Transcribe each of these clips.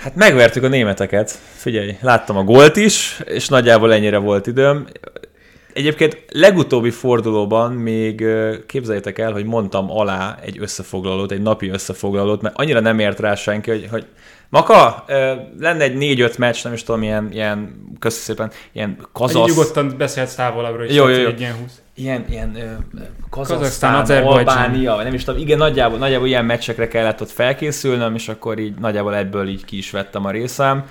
Hát megvertük a németeket. Figyelj, láttam a gólt is, és nagyjából ennyire volt időm. Egyébként legutóbbi fordulóban még képzeljétek el, hogy mondtam alá egy összefoglalót, egy napi összefoglalót, mert annyira nem ért rá senki, hogy, hogy Maka, lenne egy négy-öt meccs, nem is tudom, ilyen, ilyen köszönöm szépen, ilyen kazasz... Egy nyugodtan beszélhetsz távolabbra, hogy jó, jó, jó. egy ilyen húsz. Ilyen, ilyen Kazaksztán, Albánia, nem is tudom, igen, nagyjából, nagyjából ilyen meccsekre kellett ott felkészülnöm, és akkor így nagyjából ebből így ki is vettem a részem.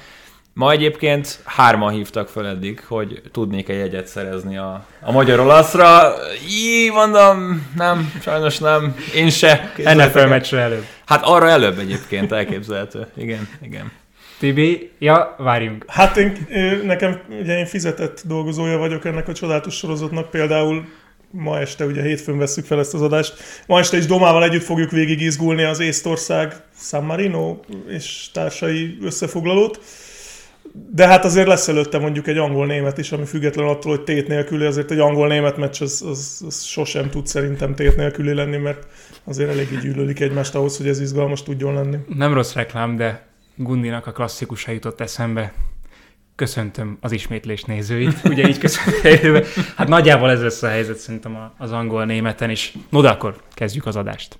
Ma egyébként hárman hívtak föl eddig, hogy tudnék-e jegyet szerezni a, a magyar olaszra. Így mondom, nem, sajnos nem. Én se. NFL meccsre előbb. Hát arra előbb egyébként elképzelhető. Igen, igen. Tibi, ja, várjunk. Hát én, nekem, ugye én fizetett dolgozója vagyok ennek a csodálatos sorozatnak, például ma este, ugye hétfőn veszük fel ezt az adást, ma este is Domával együtt fogjuk végig izgulni az Észtország San Marino és társai összefoglalót. De hát azért lesz előtte mondjuk egy angol-német is, ami független attól, hogy tét nélküli, azért egy angol-német meccs az, az, az sosem tud szerintem tét nélküli lenni, mert azért eléggé gyűlölik egymást ahhoz, hogy ez izgalmas tudjon lenni. Nem rossz reklám, de Gundinak a klasszikusa jutott eszembe. Köszöntöm az ismétlés nézőit, ugye így köszöntöm. Hát nagyjából ez lesz a helyzet szerintem az angol-németen is. No, de akkor kezdjük az adást.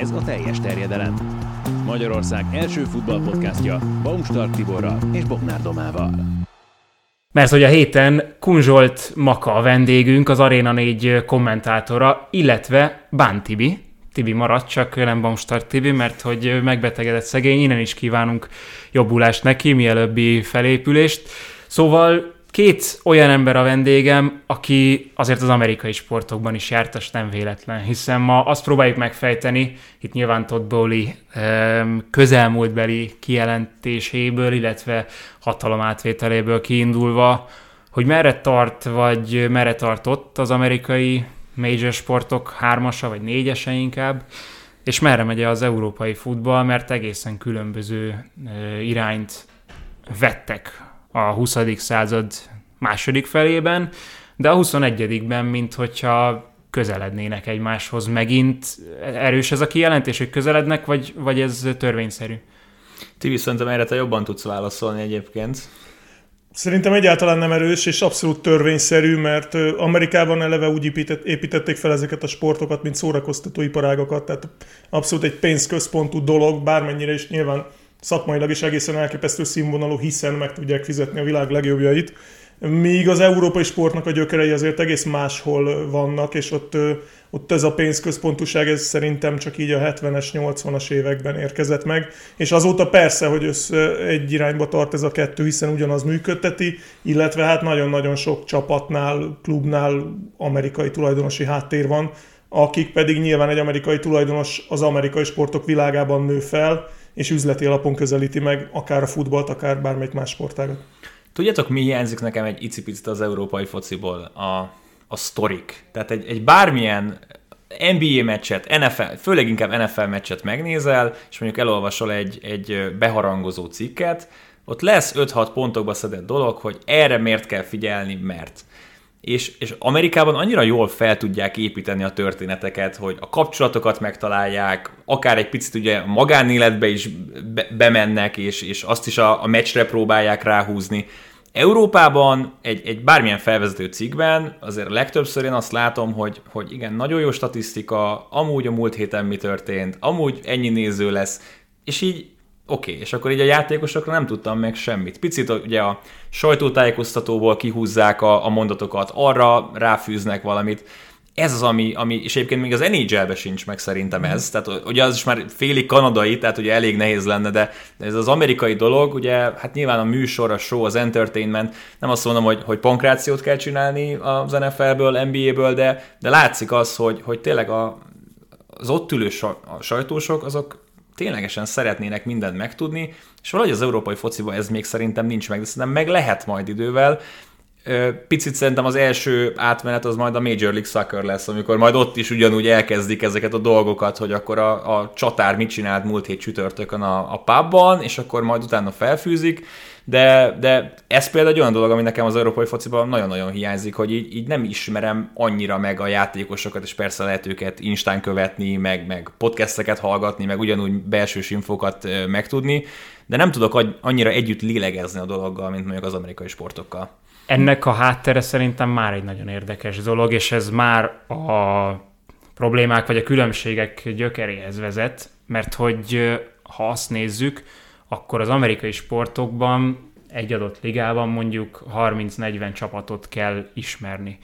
Ez a teljes terjedelem Magyarország első futballpodcastja Baumstark Tiborral és Bognár Domával. Mert hogy a héten Kunzsolt Maka a vendégünk, az Arena 4 kommentátora, illetve Bán Tibi. Tibi maradt, csak nem Baumstark Tibi, mert hogy megbetegedett szegény, innen is kívánunk jobbulást neki, mielőbbi felépülést. Szóval két olyan ember a vendégem, aki azért az amerikai sportokban is jártas, nem véletlen, hiszen ma azt próbáljuk megfejteni, itt nyilván Todd Bowley közelmúltbeli kijelentéséből, illetve hatalom átvételéből kiindulva, hogy merre tart, vagy merre tartott az amerikai major sportok hármasa, vagy négyese inkább, és merre megy az európai futball, mert egészen különböző irányt vettek a 20. század második felében, de a 21-ben, mint hogyha közelednének egymáshoz megint. Erős ez a kijelentés, hogy közelednek, vagy, vagy ez törvényszerű? Ti viszont erre te jobban tudsz válaszolni egyébként. Szerintem egyáltalán nem erős, és abszolút törvényszerű, mert Amerikában eleve úgy épített, építették fel ezeket a sportokat, mint szórakoztató iparágokat, tehát abszolút egy pénzközpontú dolog, bármennyire is nyilván szakmailag is egészen elképesztő színvonalú, hiszen meg tudják fizetni a világ legjobbjait. Míg az európai sportnak a gyökerei azért egész máshol vannak, és ott, ott ez a pénzközpontúság ez szerintem csak így a 70-es, 80-as években érkezett meg, és azóta persze, hogy össze egy irányba tart ez a kettő, hiszen ugyanaz működteti, illetve hát nagyon-nagyon sok csapatnál, klubnál amerikai tulajdonosi háttér van, akik pedig nyilván egy amerikai tulajdonos az amerikai sportok világában nő fel, és üzleti alapon közelíti meg akár a futballt, akár bármelyik más sportágat. Tudjátok, mi hiányzik nekem egy icipicit az európai fociból? A, a sztorik. Tehát egy, egy bármilyen NBA meccset, NFL, főleg inkább NFL meccset megnézel, és mondjuk elolvasol egy, egy beharangozó cikket, ott lesz 5-6 pontokba szedett dolog, hogy erre miért kell figyelni, mert és, és Amerikában annyira jól fel tudják építeni a történeteket, hogy a kapcsolatokat megtalálják, akár egy picit ugye magánéletbe is be, bemennek, és, és azt is a, a meccsre próbálják ráhúzni. Európában egy, egy bármilyen felvezető cikkben azért legtöbbször én azt látom, hogy, hogy igen, nagyon jó statisztika, amúgy a múlt héten mi történt, amúgy ennyi néző lesz, és így Oké, okay, és akkor így a játékosokra nem tudtam meg semmit. Picit ugye a sajtótájékoztatóból kihúzzák a, a mondatokat, arra ráfűznek valamit. Ez az, ami, ami és egyébként még az nhl sincs meg szerintem ez, tehát ugye az is már félig kanadai, tehát ugye elég nehéz lenne, de ez az amerikai dolog, ugye hát nyilván a műsor, a show, az entertainment, nem azt mondom, hogy, hogy pankrációt kell csinálni az NFL-ből, NBA-ből, de, de látszik az, hogy, hogy tényleg a, az ott ülő sajtósok, azok ténylegesen szeretnének mindent megtudni, és valahogy az európai fociban ez még szerintem nincs meg, de szerintem meg lehet majd idővel. Picit szerintem az első átmenet az majd a Major League Soccer lesz, amikor majd ott is ugyanúgy elkezdik ezeket a dolgokat, hogy akkor a, a csatár mit csinált múlt hét csütörtökön a, a pubban, és akkor majd utána felfűzik, de, de ez például egy olyan dolog, ami nekem az európai fociban nagyon-nagyon hiányzik, hogy így, így nem ismerem annyira meg a játékosokat, és persze lehet őket instán követni, meg, meg podcasteket hallgatni, meg ugyanúgy belső infokat megtudni, de nem tudok annyira együtt lélegezni a dologgal, mint mondjuk az amerikai sportokkal. Ennek a háttere szerintem már egy nagyon érdekes dolog, és ez már a problémák vagy a különbségek gyökeréhez vezet, mert hogy ha azt nézzük, akkor az amerikai sportokban egy adott ligában mondjuk 30-40 csapatot kell ismerni.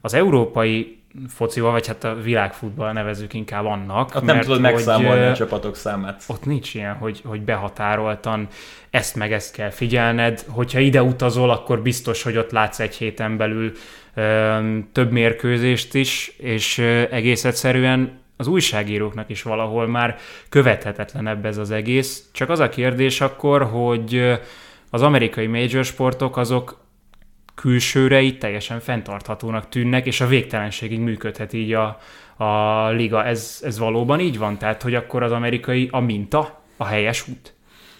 Az európai focival, vagy hát a világfutball nevezük inkább annak. Ott nem tudod megszámolni a csapatok számát. Ott nincs ilyen, hogy, hogy behatároltan ezt meg ezt kell figyelned. Hogyha ide utazol, akkor biztos, hogy ott látsz egy héten belül ö, több mérkőzést is, és ö, egész egyszerűen az újságíróknak is valahol már követhetetlenebb ez az egész. Csak az a kérdés akkor, hogy az amerikai major sportok azok külsőre itt teljesen fenntarthatónak tűnnek, és a végtelenségig működhet így a, a liga. Ez, ez valóban így van? Tehát, hogy akkor az amerikai a minta, a helyes út?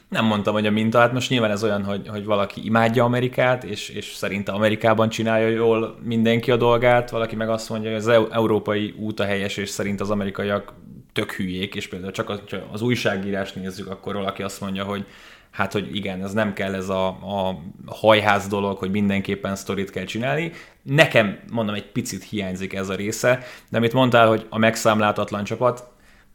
Nem mondtam, hogy a minta, hát most nyilván ez olyan, hogy, hogy valaki imádja Amerikát, és, és szerinte Amerikában csinálja jól mindenki a dolgát, valaki meg azt mondja, hogy az európai út a helyes, és szerint az amerikaiak tök hülyék, és például csak az, az újságírást nézzük, akkor valaki azt mondja, hogy hát, hogy igen, ez nem kell ez a, a hajház dolog, hogy mindenképpen sztorit kell csinálni. Nekem, mondom, egy picit hiányzik ez a része, de amit mondtál, hogy a megszámláltatlan csapat,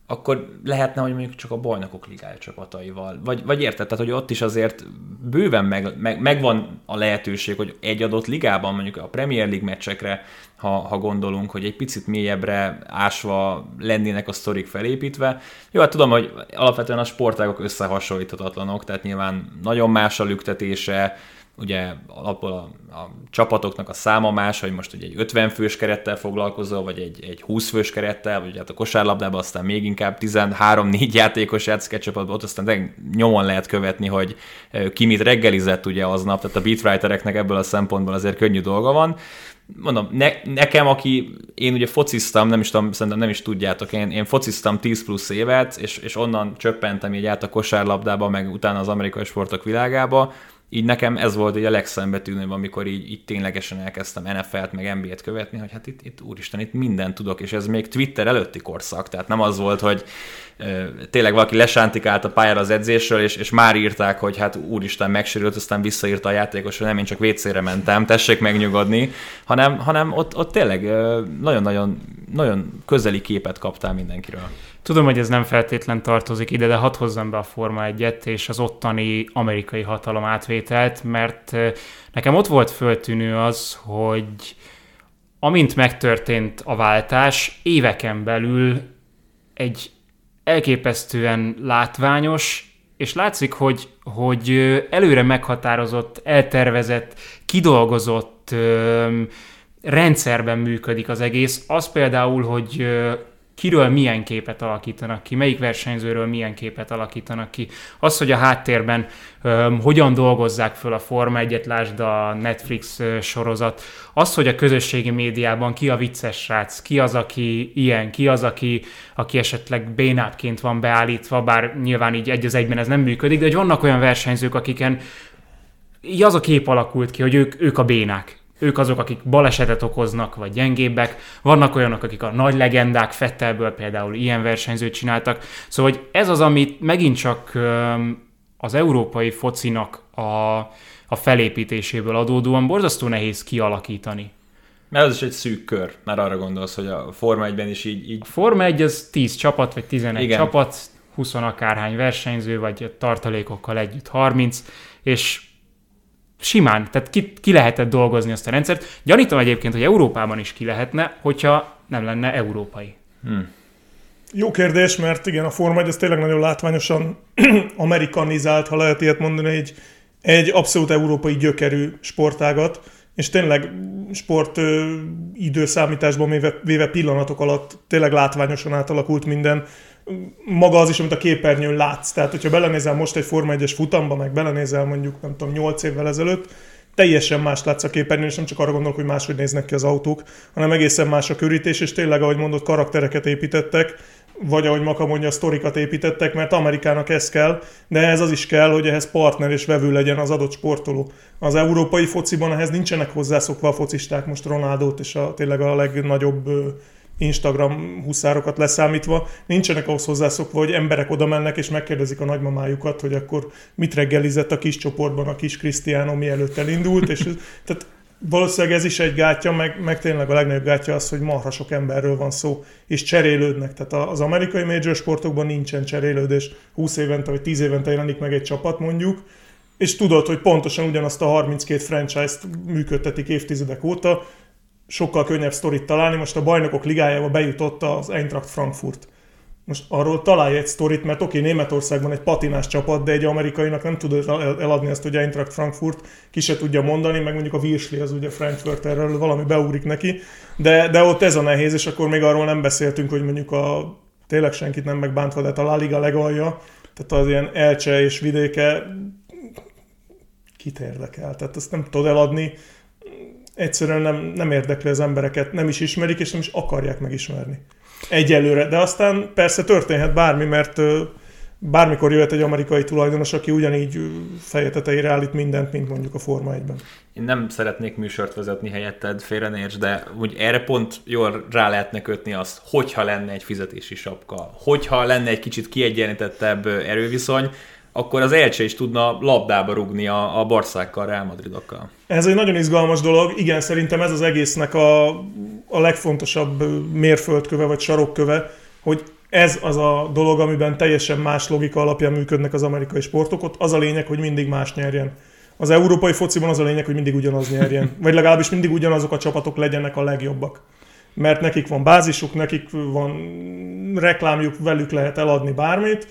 akkor lehetne, hogy mondjuk csak a bajnokok ligája csapataival. Vagy, vagy érted, tehát, hogy ott is azért bőven meg, meg, megvan a lehetőség, hogy egy adott ligában, mondjuk a Premier League meccsekre, ha, ha gondolunk, hogy egy picit mélyebbre ásva lennének a sztorik felépítve. Jó, hát tudom, hogy alapvetően a sportágok összehasonlíthatatlanok, tehát nyilván nagyon más a lüktetése, ugye alapból a, a csapatoknak a száma más, hogy most ugye egy 50 fős kerettel foglalkozol, vagy egy, egy 20 fős kerettel, vagy hát a kosárlabdában aztán még inkább 13-4 játékos játszik egy csapatban, ott aztán nyomon lehet követni, hogy ki mit reggelizett ugye aznap, tehát a beatwritereknek ebből a szempontból azért könnyű dolga van. Mondom, ne, nekem, aki, én ugye fociztam, nem is tudom, szerintem nem is tudjátok, én, én fociztam 10 plusz évet, és, és onnan csöppentem így át a kosárlabdába, meg utána az amerikai sportok világába, így nekem ez volt ugye a legszembetűnőbb, amikor így, így ténylegesen elkezdtem NFL-t, meg NBA-t követni, hogy hát itt, itt úristen, itt mindent tudok, és ez még Twitter előtti korszak, tehát nem az volt, hogy ö, tényleg valaki lesántikált a pályára az edzésről, és, és már írták, hogy hát úristen megsérült, aztán visszaírta a játékos, hogy nem, én csak WC-re mentem, tessék megnyugodni, hanem, hanem ott, ott tényleg nagyon-nagyon nagyon közeli képet kaptál mindenkiről. Tudom, hogy ez nem feltétlen tartozik ide, de hadd hozzam be a Forma 1 és az ottani amerikai hatalom átvételt, mert nekem ott volt föltűnő az, hogy amint megtörtént a váltás, éveken belül egy elképesztően látványos, és látszik, hogy, hogy előre meghatározott, eltervezett, kidolgozott rendszerben működik az egész. Az például, hogy kiről milyen képet alakítanak ki, melyik versenyzőről milyen képet alakítanak ki. Az, hogy a háttérben um, hogyan dolgozzák föl a Forma 1 lásd a Netflix sorozat, az, hogy a közösségi médiában ki a vicces srác, ki az, aki ilyen, ki az, aki, aki esetleg bénábbként van beállítva, bár nyilván így egy az egyben ez nem működik, de hogy vannak olyan versenyzők, akiken így az a kép alakult ki, hogy ők, ők a bénák ők azok, akik balesetet okoznak, vagy gyengébbek. Vannak olyanok, akik a nagy legendák, Fettelből például ilyen versenyzőt csináltak. Szóval hogy ez az, amit megint csak az európai focinak a, a felépítéséből adódóan borzasztó nehéz kialakítani. Mert az is egy szűk kör, már arra gondolsz, hogy a Forma 1-ben is így... így... A Forma 1 az 10 csapat, vagy 11 Igen. csapat, 20 akárhány versenyző, vagy tartalékokkal együtt 30, és simán, tehát ki, ki lehetett dolgozni azt a rendszert. Gyanítom egyébként, hogy Európában is ki lehetne, hogyha nem lenne európai. Hmm. Jó kérdés, mert igen, a Forma 1 ez tényleg nagyon látványosan amerikanizált, ha lehet ilyet mondani, egy, egy abszolút európai gyökerű sportágat, és tényleg sport ö, időszámításban véve, véve pillanatok alatt tényleg látványosan átalakult minden maga az is, amit a képernyőn látsz. Tehát, hogyha belenézel most egy Forma 1-es futamba, meg belenézel mondjuk, nem tudom, 8 évvel ezelőtt, teljesen más látsz a képernyőn, és nem csak arra gondolok, hogy máshogy néznek ki az autók, hanem egészen más a körítés, és tényleg, ahogy mondott, karaktereket építettek, vagy ahogy Maka mondja, sztorikat építettek, mert Amerikának ez kell, de ehhez az is kell, hogy ehhez partner és vevő legyen az adott sportoló. Az európai fociban ehhez nincsenek hozzászokva a focisták, most Ronaldot és a, tényleg a legnagyobb Instagram huszárokat leszámítva, nincsenek ahhoz hozzászokva, hogy emberek oda mennek és megkérdezik a nagymamájukat, hogy akkor mit reggelizett a kis csoportban a kis Cristiano mielőtt elindult, és tehát valószínűleg ez is egy gátja, meg, meg tényleg a legnagyobb gátja az, hogy marha sok emberről van szó, és cserélődnek. Tehát az amerikai major sportokban nincsen cserélődés. 20 évente vagy 10 évente jelenik meg egy csapat mondjuk, és tudod, hogy pontosan ugyanazt a 32 franchise-t működtetik évtizedek óta, sokkal könnyebb sztorit találni. Most a bajnokok ligájába bejutott az Eintracht Frankfurt. Most arról találj egy sztorit, mert oké, Németországban egy patinás csapat, de egy amerikainak nem tud eladni ezt, hogy Eintracht Frankfurt ki se tudja mondani, meg mondjuk a Virsli, az ugye Frankfurt, erről valami beugrik neki, de, de ott ez a nehéz, és akkor még arról nem beszéltünk, hogy mondjuk a tényleg senkit nem megbántva, de hát a La Liga legalja, tehát az ilyen Elcse és vidéke kit érdekel, tehát ezt nem tudod eladni, egyszerűen nem, nem érdekli az embereket, nem is ismerik, és nem is akarják megismerni. Egyelőre, de aztán persze történhet bármi, mert bármikor jöhet egy amerikai tulajdonos, aki ugyanígy feje tetejére állít mindent, mint mondjuk a Forma 1-ben. Én nem szeretnék műsort vezetni helyetted, félre nézd, de úgy erre pont jól rá lehetne kötni azt, hogyha lenne egy fizetési sapka, hogyha lenne egy kicsit kiegyenlítettebb erőviszony, akkor az Elcse is tudna labdába rugni a, a Barszákkal, Real Madridokkal. Ez egy nagyon izgalmas dolog. Igen, szerintem ez az egésznek a, a legfontosabb mérföldköve vagy sarokköve, hogy ez az a dolog, amiben teljesen más logika alapján működnek az amerikai sportok. Ott az a lényeg, hogy mindig más nyerjen. Az európai fociban az a lényeg, hogy mindig ugyanaz nyerjen. Vagy legalábbis mindig ugyanazok a csapatok legyenek a legjobbak. Mert nekik van bázisuk, nekik van reklámjuk, velük lehet eladni bármit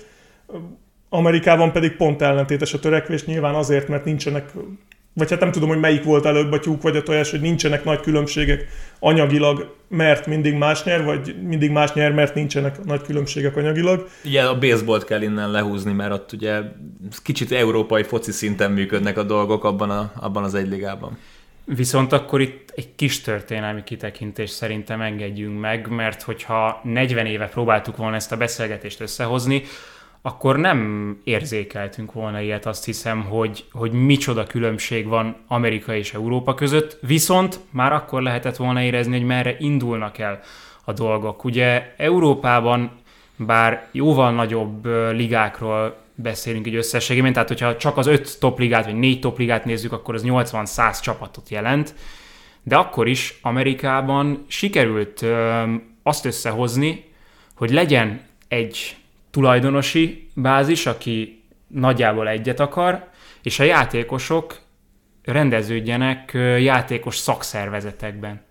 Amerikában pedig pont ellentétes a törekvés, nyilván azért, mert nincsenek, vagy hát nem tudom, hogy melyik volt előbb a tyúk vagy a tojás, hogy nincsenek nagy különbségek anyagilag, mert mindig más nyer, vagy mindig más nyer, mert nincsenek nagy különbségek anyagilag. Ugye a baseballt kell innen lehúzni, mert ott ugye kicsit európai foci szinten működnek a dolgok abban, a, abban az egy ligában. Viszont akkor itt egy kis történelmi kitekintés szerintem engedjünk meg, mert hogyha 40 éve próbáltuk volna ezt a beszélgetést összehozni, akkor nem érzékeltünk volna ilyet, azt hiszem, hogy, hogy micsoda különbség van Amerika és Európa között, viszont már akkor lehetett volna érezni, hogy merre indulnak el a dolgok. Ugye Európában bár jóval nagyobb ligákról beszélünk így összességében, tehát hogyha csak az öt topligát, vagy négy topligát nézzük, akkor az 80-100 csapatot jelent, de akkor is Amerikában sikerült ö, azt összehozni, hogy legyen egy tulajdonosi bázis, aki nagyjából egyet akar, és a játékosok rendeződjenek játékos szakszervezetekben.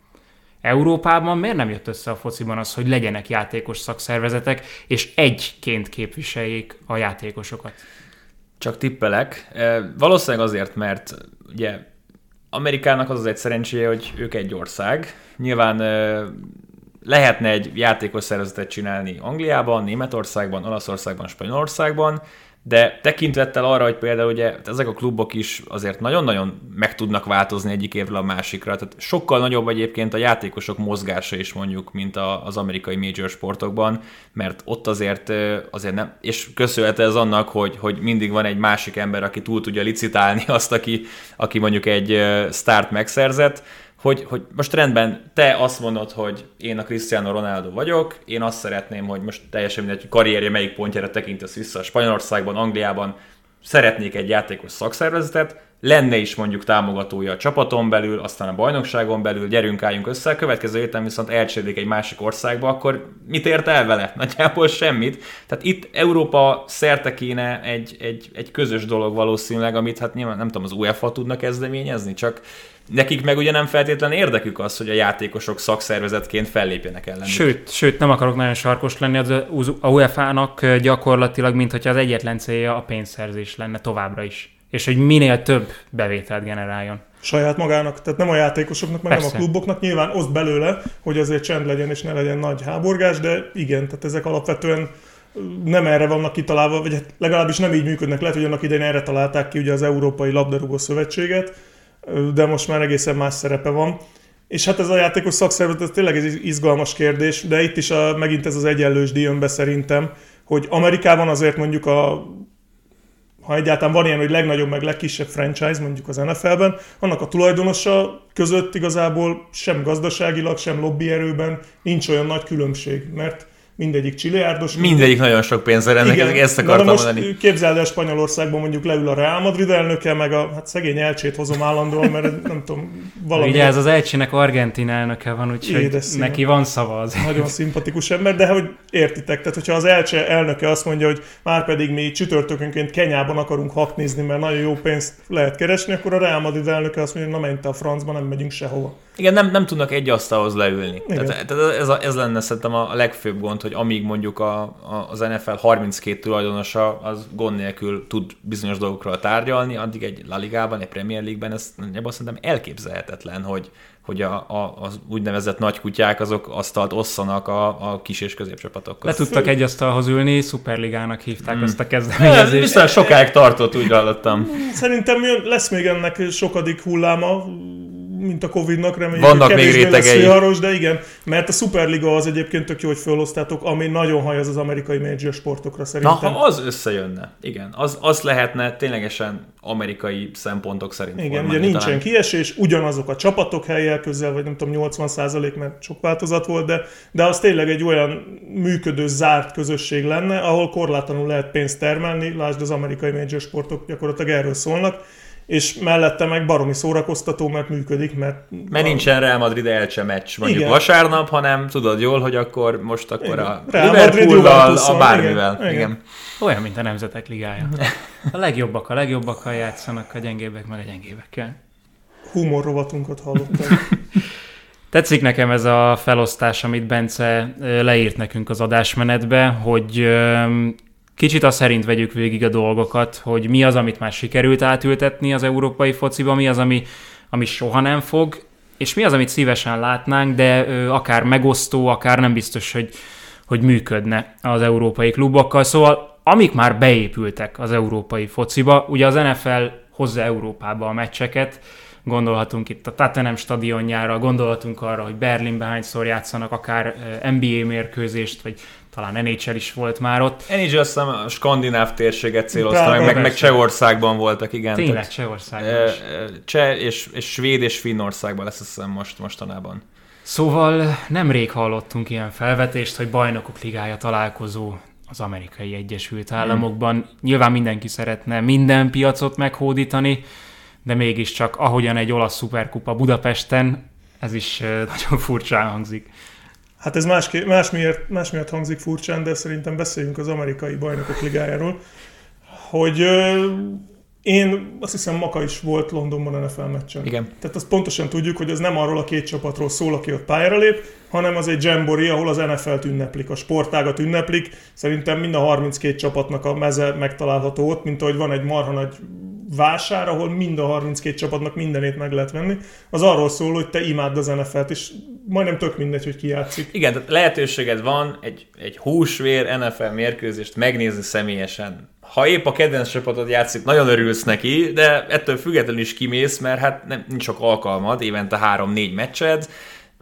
Európában miért nem jött össze a fociban az, hogy legyenek játékos szakszervezetek, és egyként képviseljék a játékosokat? Csak tippelek. Valószínűleg azért, mert ugye Amerikának az az egy szerencséje, hogy ők egy ország. Nyilván lehetne egy játékos szervezetet csinálni Angliában, Németországban, Olaszországban, Spanyolországban, de tekintettel arra, hogy például ugye ezek a klubok is azért nagyon-nagyon meg tudnak változni egyik évről a másikra, tehát sokkal nagyobb egyébként a játékosok mozgása is mondjuk, mint az amerikai major sportokban, mert ott azért, azért nem, és köszönhető ez annak, hogy, hogy mindig van egy másik ember, aki túl tudja licitálni azt, aki, aki mondjuk egy start megszerzett, hogy, hogy most rendben, te azt mondod, hogy én a Cristiano Ronaldo vagyok, én azt szeretném, hogy most teljesen mindegy, hogy karrierje melyik pontjára tekintesz vissza Spanyolországban, Angliában, szeretnék egy játékos szakszervezetet, lenne is mondjuk támogatója a csapaton belül, aztán a bajnokságon belül, gyerünk, álljunk össze, a következő héten viszont elcsérik egy másik országba, akkor mit ért el vele? Nagyjából semmit. Tehát itt Európa szerte kéne egy, egy, egy közös dolog valószínűleg, amit hát nyilván nem tudom, az UEFA tudna kezdeményezni, csak Nekik meg ugye nem feltétlen érdekük az, hogy a játékosok szakszervezetként fellépjenek ellen. Sőt, sőt, nem akarok nagyon sarkos lenni, az a UEFA-nak gyakorlatilag, mint hogyha az egyetlen célja a pénzszerzés lenne továbbra is. És hogy minél több bevételt generáljon. Saját magának, tehát nem a játékosoknak, meg Persze. nem a kluboknak, nyilván oszt belőle, hogy azért csend legyen és ne legyen nagy háborgás, de igen, tehát ezek alapvetően nem erre vannak kitalálva, vagy hát legalábbis nem így működnek. Lehet, hogy annak idején erre találták ki ugye az Európai Labdarúgó Szövetséget, de most már egészen más szerepe van. És hát ez a játékos szakszervezet, ez tényleg egy izgalmas kérdés, de itt is a, megint ez az egyenlős díjön be szerintem, hogy Amerikában azért mondjuk a ha egyáltalán van ilyen, hogy legnagyobb meg legkisebb franchise, mondjuk az NFL-ben, annak a tulajdonosa között igazából sem gazdaságilag, sem lobbyerőben nincs olyan nagy különbség, mert mindegyik csiliárdos. Mindegyik nagyon sok pénzre rendelkezik, Igen, ezt akartam most mondani. képzeld el Spanyolországban mondjuk leül a Real Madrid elnöke, meg a hát szegény elcsét hozom állandóan, mert nem tudom, valami... Ugye ez az Elcsinek Argentin elnöke van, úgyhogy neki van szava az. Nagyon szimpatikus ember, de hogy értitek, tehát hogyha az elcse elnöke azt mondja, hogy már pedig mi csütörtökönként Kenyában akarunk haknizni, mert nagyon jó pénzt lehet keresni, akkor a Real Madrid elnöke azt mondja, hogy na menj te a francba, nem megyünk sehova. Igen, nem, nem tudnak egy asztalhoz leülni. Igen. Tehát, tehát ez, a, ez lenne szerintem a legfőbb gond, hogy amíg mondjuk a, a, az NFL 32 tulajdonosa az gond nélkül tud bizonyos dolgokról tárgyalni, addig egy La Ligában, egy Premier League-ben ez nagyjából szerintem elképzelhetetlen, hogy, hogy a, a, az úgynevezett nagykutyák azok asztalt osszanak a, a kis és középcsapatokkal. Le tudtak egy asztalhoz ülni, Szuperligának hívták azt a Ez kezdeményezést. viszont sokáig tartott, úgy hallottam. Szerintem jön- lesz még ennek sokadik hulláma, mint a Covid-nak, reméljük, Vannak hogy még kevésbé lesz rétegei. viharos, de igen, mert a Superliga az egyébként tök jó, hogy felosztátok, ami nagyon hajaz az amerikai major sportokra Na, szerintem. ha az összejönne, igen, az, az lehetne ténylegesen amerikai szempontok szerint Igen, ugye nincsen talán. kiesés, ugyanazok a csapatok helyel közel, vagy nem tudom, 80% mert sok változat volt, de, de az tényleg egy olyan működő, zárt közösség lenne, ahol korlátlanul lehet pénzt termelni, lásd az amerikai major sportok gyakorlatilag erről szólnak, és mellette meg baromi szórakoztató, mert működik, mert... Mert nincsen Real Madrid Elche meccs mondjuk Igen. vasárnap, hanem tudod jól, hogy akkor most akkor Igen. a Juventus a van, bármivel. igen, Igen. igen. Olyan, mint a Nemzetek Ligája. A legjobbak a legjobbakkal játszanak, a gyengébbek meg a gyengébbekkel. Humor rovatunkat hallottak. Tetszik nekem ez a felosztás, amit Bence leírt nekünk az adásmenetbe, hogy kicsit azt szerint vegyük végig a dolgokat, hogy mi az, amit már sikerült átültetni az európai fociba, mi az, ami, ami soha nem fog, és mi az, amit szívesen látnánk, de ö, akár megosztó, akár nem biztos, hogy, hogy működne az európai klubokkal. Szóval amik már beépültek az európai fociba, ugye az NFL hozza Európába a meccseket, gondolhatunk itt a Tottenham stadionjára, gondolhatunk arra, hogy Berlinben hányszor játszanak akár NBA mérkőzést, vagy talán NHL is volt már ott. Is azt hiszem a skandináv térséget céloztam, Prága, meg, meg, meg. Csehországban voltak, igen. Tényleg Tehát, Csehországban ö, is. ö, Cseh és, és Svéd és Finnországban lesz azt hiszem most, mostanában. Szóval nemrég hallottunk ilyen felvetést, hogy bajnokok ligája találkozó az amerikai Egyesült Államokban. Nyilván mindenki szeretne minden piacot meghódítani, de mégiscsak ahogyan egy olasz szuperkupa Budapesten, ez is ö, nagyon furcsán hangzik. Hát ez más, más, miért, más miatt hangzik furcsán, de szerintem beszéljünk az amerikai bajnokok ligájáról, hogy ö, én azt hiszem Maka is volt Londonban NFL meccsen. Igen. Tehát azt pontosan tudjuk, hogy ez nem arról a két csapatról szól, aki ott pályára lép, hanem az egy jamboree, ahol az NFL-t ünneplik, a sportágat ünneplik. Szerintem mind a 32 csapatnak a meze megtalálható ott, mint ahogy van egy marha nagy vásár, ahol mind a 32 csapatnak mindenét meg lehet venni. Az arról szól, hogy te imádd az NFL-t, és majdnem tök mindegy, hogy ki játszik. Igen, tehát lehetőséged van egy, egy húsvér NFL mérkőzést megnézni személyesen. Ha épp a kedvenc csapatod játszik, nagyon örülsz neki, de ettől függetlenül is kimész, mert hát nem, nincs sok alkalmad, évente három-négy meccsed,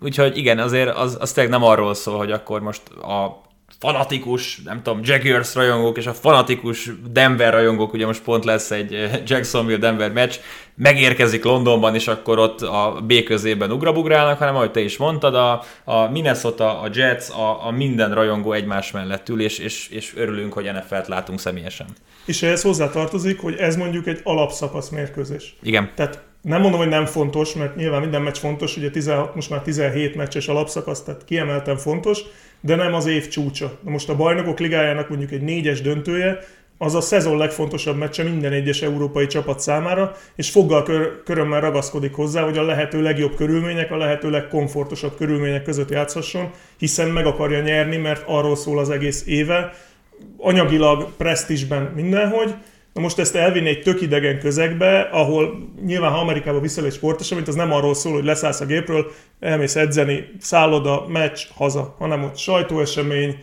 úgyhogy igen, azért az, az tényleg nem arról szól, hogy akkor most a fanatikus, nem tudom, Jaguars rajongók és a fanatikus Denver rajongók, ugye most pont lesz egy eh, Jacksonville-Denver meccs, megérkezik Londonban, és akkor ott a B közében ugrabugrálnak, hanem ahogy te is mondtad, a, a Minnesota, a Jets, a, a minden rajongó egymás mellett ül, és, és, és örülünk, hogy NFL-t látunk személyesen. És ehhez hozzátartozik, hogy ez mondjuk egy alapszakasz mérkőzés. Igen. Tehát nem mondom, hogy nem fontos, mert nyilván minden meccs fontos, ugye 16, most már 17 meccses alapszakasz, tehát kiemelten fontos, de nem az év csúcsa. Na most a bajnokok ligájának mondjuk egy négyes döntője, az a szezon legfontosabb meccse minden egyes európai csapat számára, és foggal kör, körömmel ragaszkodik hozzá, hogy a lehető legjobb körülmények, a lehető legkomfortosabb körülmények között játszhasson, hiszen meg akarja nyerni, mert arról szól az egész éve, anyagilag, presztisben mindenhogy, Na most ezt elvinni egy tök idegen közegbe, ahol nyilván ha Amerikába viszel egy sporteseményt, az nem arról szól, hogy leszállsz a gépről, elmész edzeni, szálloda, meccs, haza, hanem ott sajtóesemény,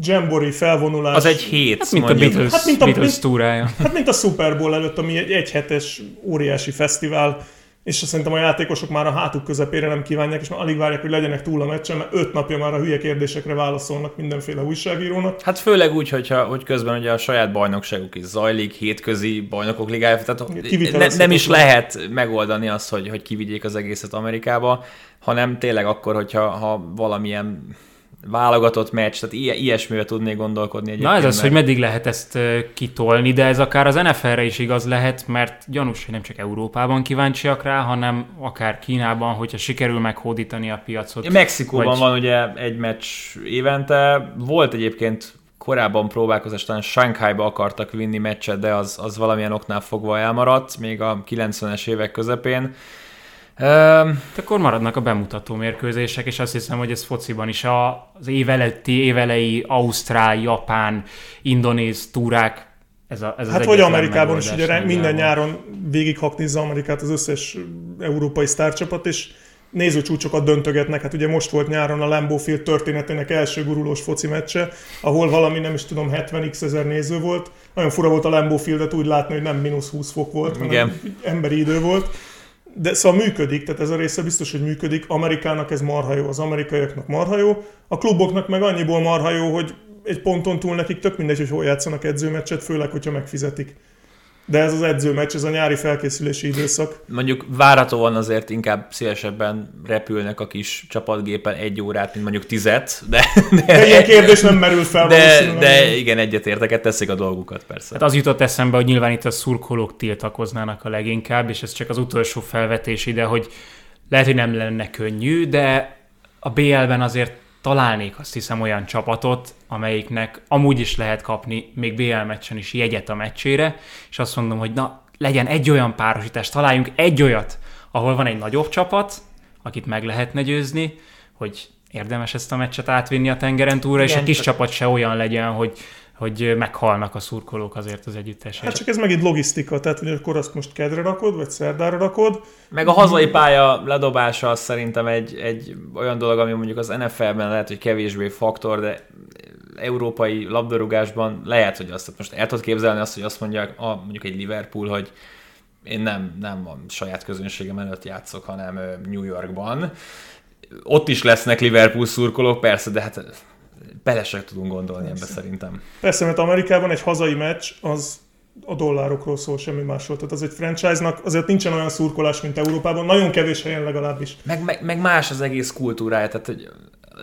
Jamboree felvonulás. Az egy hét, Hát, mint a mondjuk. Beatles, Hát, mint a- Beatles túrája. Hát mint a Super Bowl előtt, ami egy egyhetes óriási fesztivál, és szerintem a játékosok már a hátuk közepére nem kívánják, és már alig várják, hogy legyenek túl a meccsen, mert öt napja már a hülye kérdésekre válaszolnak mindenféle újságírónak. Hát főleg úgy, hogyha, hogy közben ugye a saját bajnokságuk is zajlik, hétközi bajnokok ligája, tehát ne, nem is lehet megoldani azt, hogy, hogy kivigyék az egészet Amerikába, hanem tényleg akkor, hogyha ha valamilyen válogatott meccs, tehát ilyesmivel tudnék gondolkodni egyébként. Na ez az, mert... hogy meddig lehet ezt kitolni, de ez akár az NFL-re is igaz lehet, mert gyanús, hogy nem csak Európában kíváncsiak rá, hanem akár Kínában, hogyha sikerül meghódítani a piacot. Mexikóban vagy... van ugye egy meccs évente, volt egyébként korábban próbálkozás, talán Shanghai-ba akartak vinni meccset, de az, az valamilyen oknál fogva elmaradt, még a 90-es évek közepén. Um, akkor maradnak a bemutató mérkőzések, és azt hiszem, hogy ez fociban is az éveletti, évelei Ausztrál, Japán, Indonéz túrák, ez, a, ez hát az vagy Amerikában is, ugye minden nyáron végighaknizza Amerikát az összes európai sztárcsapat, és nézőcsúcsokat döntögetnek. Hát ugye most volt nyáron a Lambeau Field történetének első gurulós foci meccse, ahol valami nem is tudom 70x ezer néző volt. Nagyon fura volt a Lambeau Fieldet úgy látni, hogy nem mínusz 20 fok volt, hanem Igen. emberi idő volt de szóval működik, tehát ez a része biztos, hogy működik. Amerikának ez marha jó, az amerikaiaknak marha jó, a kluboknak meg annyiból marha jó, hogy egy ponton túl nekik tök mindegy, hogy hol játszanak edzőmeccset, főleg, hogyha megfizetik. De ez az edzőmeccs, ez a nyári felkészülési időszak. Mondjuk várhatóan azért inkább szélesebben repülnek a kis csapatgépen egy órát, mint mondjuk tizet, de... De, de ilyen kérdés nem merül fel. De, de igen, egyetérteket teszik a dolgukat persze. Hát az jutott eszembe, hogy nyilván itt a szurkolók tiltakoznának a leginkább, és ez csak az utolsó felvetés ide, hogy lehet, hogy nem lenne könnyű, de a BL-ben azért találnék azt hiszem olyan csapatot, amelyiknek amúgy is lehet kapni még BL meccsen is jegyet a meccsére, és azt mondom, hogy na, legyen egy olyan párosítás, találjunk egy olyat, ahol van egy nagyobb csapat, akit meg lehetne győzni, hogy érdemes ezt a meccset átvinni a tengeren túlra, Igen, és a kis csapat se olyan legyen, hogy hogy meghalnak a szurkolók azért az együttesért. Hát csak ez megint logisztika, tehát hogy akkor azt most kedre rakod, vagy szerdára rakod. Meg a hazai pálya ledobása az szerintem egy, egy olyan dolog, ami mondjuk az NFL-ben lehet, hogy kevésbé faktor, de európai labdarúgásban lehet, hogy azt most el tudod képzelni azt, hogy azt mondják, a, mondjuk egy Liverpool, hogy én nem, nem a saját közönségem előtt játszok, hanem New Yorkban. Ott is lesznek Liverpool szurkolók, persze, de hát bele sem tudunk gondolni ebbe szerintem. Persze, mert Amerikában egy hazai meccs az a dollárokról szól, semmi másról. Tehát az egy franchise-nak azért nincsen olyan szurkolás, mint Európában, nagyon kevés helyen legalábbis. Meg, meg, meg más az egész kultúrája, tehát hogy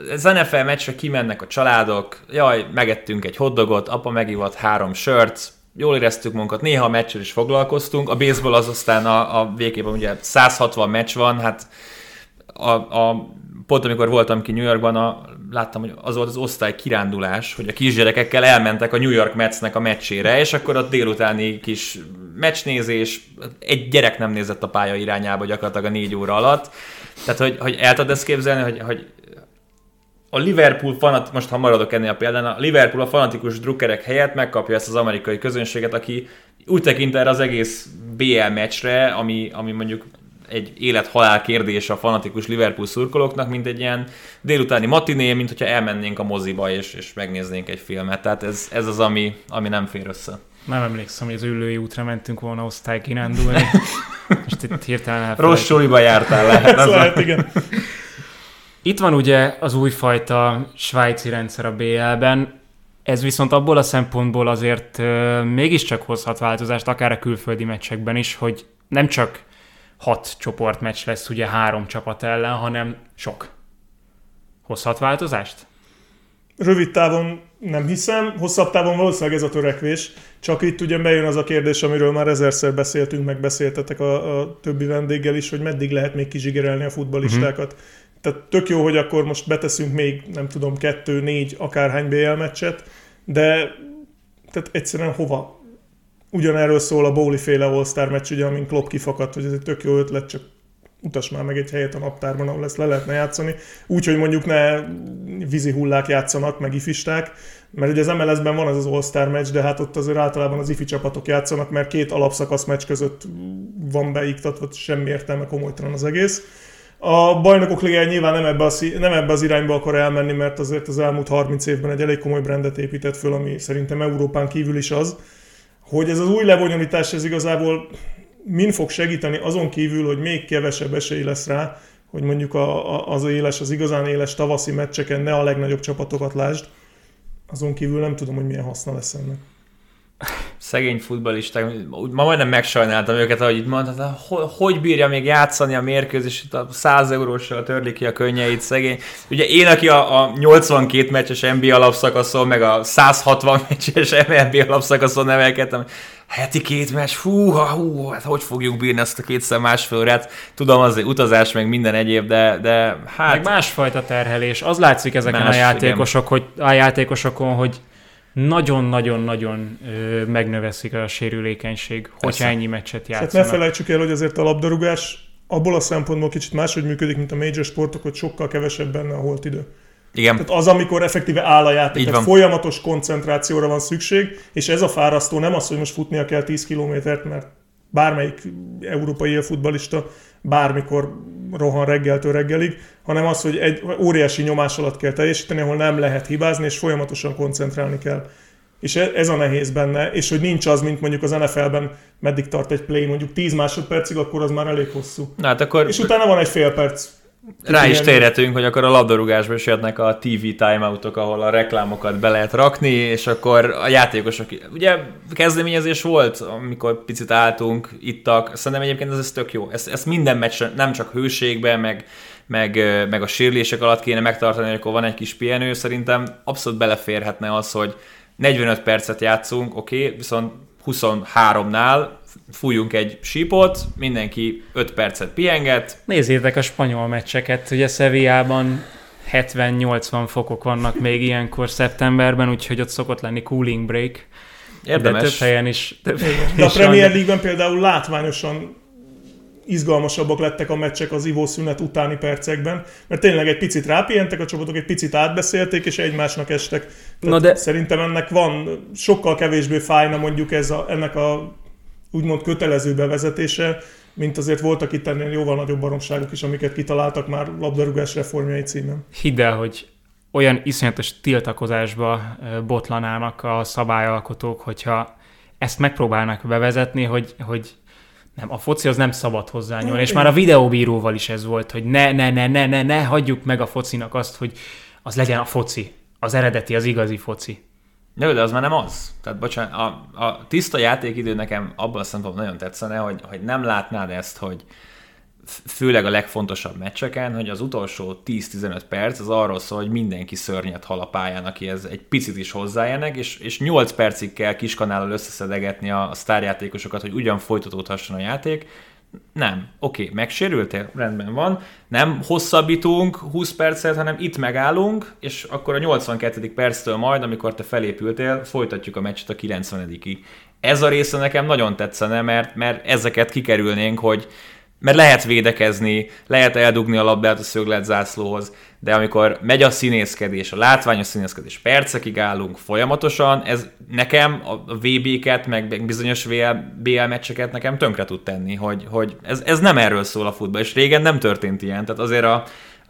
az NFL meccsre kimennek a családok, jaj, megettünk egy hotdogot, apa megivott három sört, jól éreztük magunkat, néha a meccsel is foglalkoztunk, a baseball az aztán a, a végében ugye 160 meccs van, hát a, a pont amikor voltam ki New Yorkban, a, láttam, hogy az volt az osztály kirándulás, hogy a kisgyerekekkel elmentek a New York Metsnek a meccsére, és akkor a délutáni kis meccsnézés, egy gyerek nem nézett a pálya irányába gyakorlatilag a négy óra alatt. Tehát, hogy, hogy el tudod ezt képzelni, hogy, hogy a Liverpool fanat, most ha maradok ennél a példán, a Liverpool a fanatikus drukkerek helyett megkapja ezt az amerikai közönséget, aki úgy tekint erre az egész BL meccsre, ami, ami mondjuk egy élet-halál kérdés a fanatikus Liverpool szurkolóknak, mint egy ilyen délutáni matiné, mint hogyha elmennénk a moziba és, és megnéznénk egy filmet. Tehát ez, ez az, ami, ami nem fér össze. Nem emlékszem, hogy az ülői útra mentünk volna osztály kirándulni. Most itt hirtelen elfelejtem. Rossz suliba jártál lehet. Ez lehet, igen. Itt van ugye az újfajta svájci rendszer a BL-ben, ez viszont abból a szempontból azért mégiscsak hozhat változást, akár a külföldi meccsekben is, hogy nem csak hat csoportmeccs lesz ugye három csapat ellen, hanem sok. Hozhat változást? Rövid távon nem hiszem, hosszabb távon valószínűleg ez a törekvés, csak itt ugye bejön az a kérdés, amiről már ezerszer beszéltünk, meg beszéltetek a, a többi vendéggel is, hogy meddig lehet még kizsigerelni a futbalistákat. Uh-huh. Tehát tök jó, hogy akkor most beteszünk még, nem tudom, kettő, négy, akárhány BL meccset, de tehát egyszerűen hova? Ugyanerről szól a Bowley féle All-Star meccs, ugye, amin Klopp kifakadt, hogy ez egy tök jó ötlet, csak utas már meg egy helyet a naptárban, ahol ezt le lehetne játszani. Úgy, hogy mondjuk ne vízi hullák játszanak, meg ifisták, mert ugye az MLS-ben van ez az All-Star meccs, de hát ott azért általában az ifi csapatok játszanak, mert két alapszakasz meccs között van beiktatva, semmi értelme komolytalan az egész. A bajnokok ligája nyilván nem ebbe, az, nem ebbe az irányba akar elmenni, mert azért az elmúlt 30 évben egy elég komoly brandet épített föl, ami szerintem Európán kívül is az hogy ez az új lebonyolítás, ez igazából min fog segíteni azon kívül, hogy még kevesebb esély lesz rá, hogy mondjuk a, a, az éles, az igazán éles tavaszi meccseken ne a legnagyobb csapatokat lásd, azon kívül nem tudom, hogy milyen haszna lesz ennek szegény futballisták, ma majdnem megsajnáltam őket, ahogy itt mondtad, hogy bírja még játszani a mérkőzés, itt a 100 euróssal törli ki a könnyeit, szegény. Ugye én, aki a, a 82 meccses NBA alapszakaszon, meg a 160 meccses MLB alapszakaszon nevelkedtem, heti két meccs, hú, hú, hát hogy fogjuk bírni ezt a kétszer másfél órát? Tudom, az utazás, meg minden egyéb, de, de hát... Meg másfajta terhelés. Az látszik ezeken más, a játékosok, hogy, a játékosokon, hogy nagyon-nagyon-nagyon megnöveszik a sérülékenység, Persze. hogyha ennyi meccset játszanak. Hát ne felejtsük el, hogy azért a labdarúgás abból a szempontból kicsit máshogy működik, mint a major sportok, hogy sokkal kevesebb benne a holt idő. Igen. Tehát az, amikor effektíve áll a játék, tehát folyamatos koncentrációra van szükség, és ez a fárasztó nem az, hogy most futnia kell 10 kilométert, mert bármelyik európai élfutbalista bármikor rohan reggeltől reggelig, hanem az, hogy egy óriási nyomás alatt kell teljesíteni, ahol nem lehet hibázni, és folyamatosan koncentrálni kell. És e- ez a nehéz benne, és hogy nincs az, mint mondjuk az NFL-ben meddig tart egy play, mondjuk 10 másodpercig, akkor az már elég hosszú. Na, hát akkor... És utána van egy fél perc rá is térhetünk, hogy akkor a labdarúgásban is jöhetnek a TV timeoutok, ahol a reklámokat be lehet rakni, és akkor a játékosok, ugye kezdeményezés volt, amikor picit álltunk, ittak, szerintem egyébként ez, ez tök jó. Ezt, ezt minden meccs, nem csak hőségben, meg, meg, meg a sérülések alatt kéne megtartani, hogy akkor van egy kis pihenő, szerintem abszolút beleférhetne az, hogy 45 percet játszunk, oké, okay, viszont 23-nál fújjunk egy sípot, mindenki 5 percet pihenget. Nézzétek a spanyol meccseket, ugye Sevillában 70-80 fokok vannak még ilyenkor szeptemberben, úgyhogy ott szokott lenni cooling break. Érdemes. De több helyen is. Több helyen De a Premier League-ben például látványosan izgalmasabbak lettek a meccsek az ivószünet utáni percekben, mert tényleg egy picit rápihentek a csapatok, egy picit átbeszélték, és egymásnak estek. Na de... Szerintem ennek van, sokkal kevésbé fájna mondjuk ez a, ennek a úgymond kötelező bevezetése, mint azért voltak itt ennél jóval nagyobb baromságok is, amiket kitaláltak már labdarúgás reformjai címen. Hidd el, hogy olyan iszonyatos tiltakozásba botlanának a szabályalkotók, hogyha ezt megpróbálnak bevezetni, hogy, hogy nem, a foci az nem szabad hozzányúlni, és már a videóbíróval is ez volt, hogy ne, ne, ne, ne, ne, ne hagyjuk meg a focinak azt, hogy az legyen a foci, az eredeti, az igazi foci. De, de az már nem az. Tehát bocsánat, a, a tiszta játékidő nekem abban a szempontból nagyon tetszene, hogy, hogy nem látnád ezt, hogy főleg a legfontosabb meccseken, hogy az utolsó 10-15 perc az arról szól, hogy mindenki szörnyet hal a pályán, aki ez egy picit is hozzájönnek, és, és 8 percig kell kiskanállal összeszedegetni a, a sztárjátékosokat, hogy ugyan folytatódhasson a játék, nem. Oké, okay, megsérültél? Rendben van. Nem hosszabbítunk 20 percet, hanem itt megállunk, és akkor a 82. perctől majd, amikor te felépültél, folytatjuk a meccset a 90-ig. Ez a része nekem nagyon tetszene, mert, mert ezeket kikerülnénk, hogy mert lehet védekezni, lehet eldugni a labdát a szöglet zászlóhoz, de amikor megy a színészkedés, a látványos színészkedés, percekig állunk folyamatosan, ez nekem a VB-ket, meg bizonyos BL meccseket nekem tönkre tud tenni, hogy, hogy ez, ez nem erről szól a futball, és régen nem történt ilyen, tehát azért a,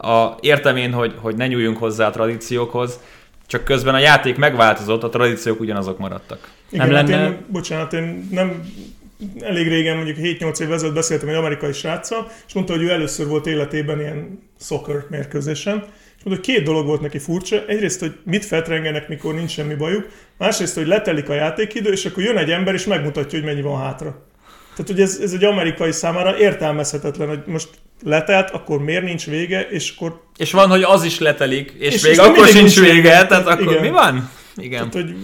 a, értem én, hogy, hogy ne nyúljunk hozzá a tradíciókhoz, csak közben a játék megváltozott, a tradíciók ugyanazok maradtak. Igen, nem hát lenne... én, bocsánat, én nem elég régen, mondjuk 7-8 év ezelőtt beszéltem egy amerikai sráccal, és mondta, hogy ő először volt életében ilyen soccer mérkőzésen, és mondta, hogy két dolog volt neki furcsa. Egyrészt, hogy mit feltrengenek, mikor nincs semmi bajuk, másrészt, hogy letelik a játékidő, és akkor jön egy ember, és megmutatja, hogy mennyi van hátra. Tehát, hogy ez, ez egy amerikai számára értelmezhetetlen, hogy most letelt, akkor miért nincs vége, és akkor... És van, hogy az is letelik, és, és még és akkor sincs vége, vége, tehát akkor igen. mi van? Igen. Tehát, hogy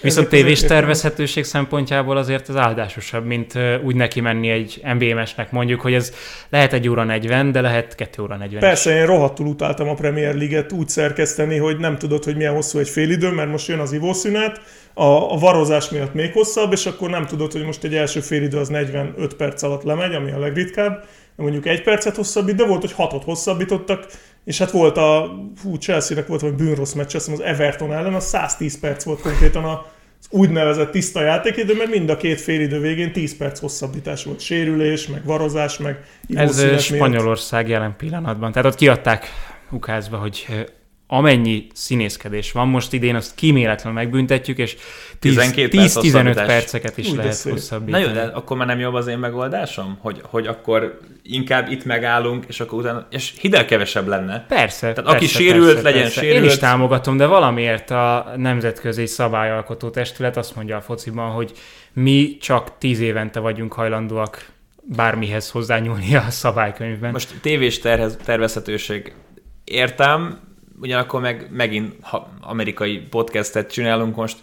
Viszont tévés tervezhetőség szempontjából azért ez áldásosabb, mint úgy neki menni egy NBA mesnek. Mondjuk, hogy ez lehet egy óra 40, de lehet 2 óra 40 Persze, én rohadtul utáltam a Premier League-et úgy szerkeszteni, hogy nem tudod, hogy milyen hosszú egy fél idő, mert most jön az ivószünet, a, a varozás miatt még hosszabb, és akkor nem tudod, hogy most egy első fél idő az 45 perc alatt lemegy, ami a legritkább, mondjuk egy percet hosszabbít, de volt, hogy hatot hosszabbítottak, és hát volt a, hú, Chelsea-nek volt vagy bűnrossz meccs, azt az Everton ellen, az 110 perc volt konkrétan a, az úgynevezett tiszta játékidő, mert mind a két félidő végén 10 perc hosszabbítás volt. Sérülés, meg varozás, meg Ez Spanyolország miatt. jelen pillanatban. Tehát ott kiadták ukázba, hogy amennyi színészkedés van, most idén azt kíméletlenül megbüntetjük, és 12 perc 10-15 hosszabbítás. perceket is Úgy, lehet szép. Na hosszabbítani. jó, de akkor már nem jobb az én megoldásom? Hogy, hogy akkor inkább itt megállunk, és akkor utána, és hidel kevesebb lenne. Persze. Tehát persze, aki sérült, legyen Én sérült. is támogatom, de valamiért a Nemzetközi Szabályalkotó Testület azt mondja a fociban, hogy mi csak tíz évente vagyunk hajlandóak bármihez hozzányúlni a szabálykönyvben. Most tévés terhez, tervezhetőség értem, ugyanakkor meg megint ha amerikai podcastet csinálunk most,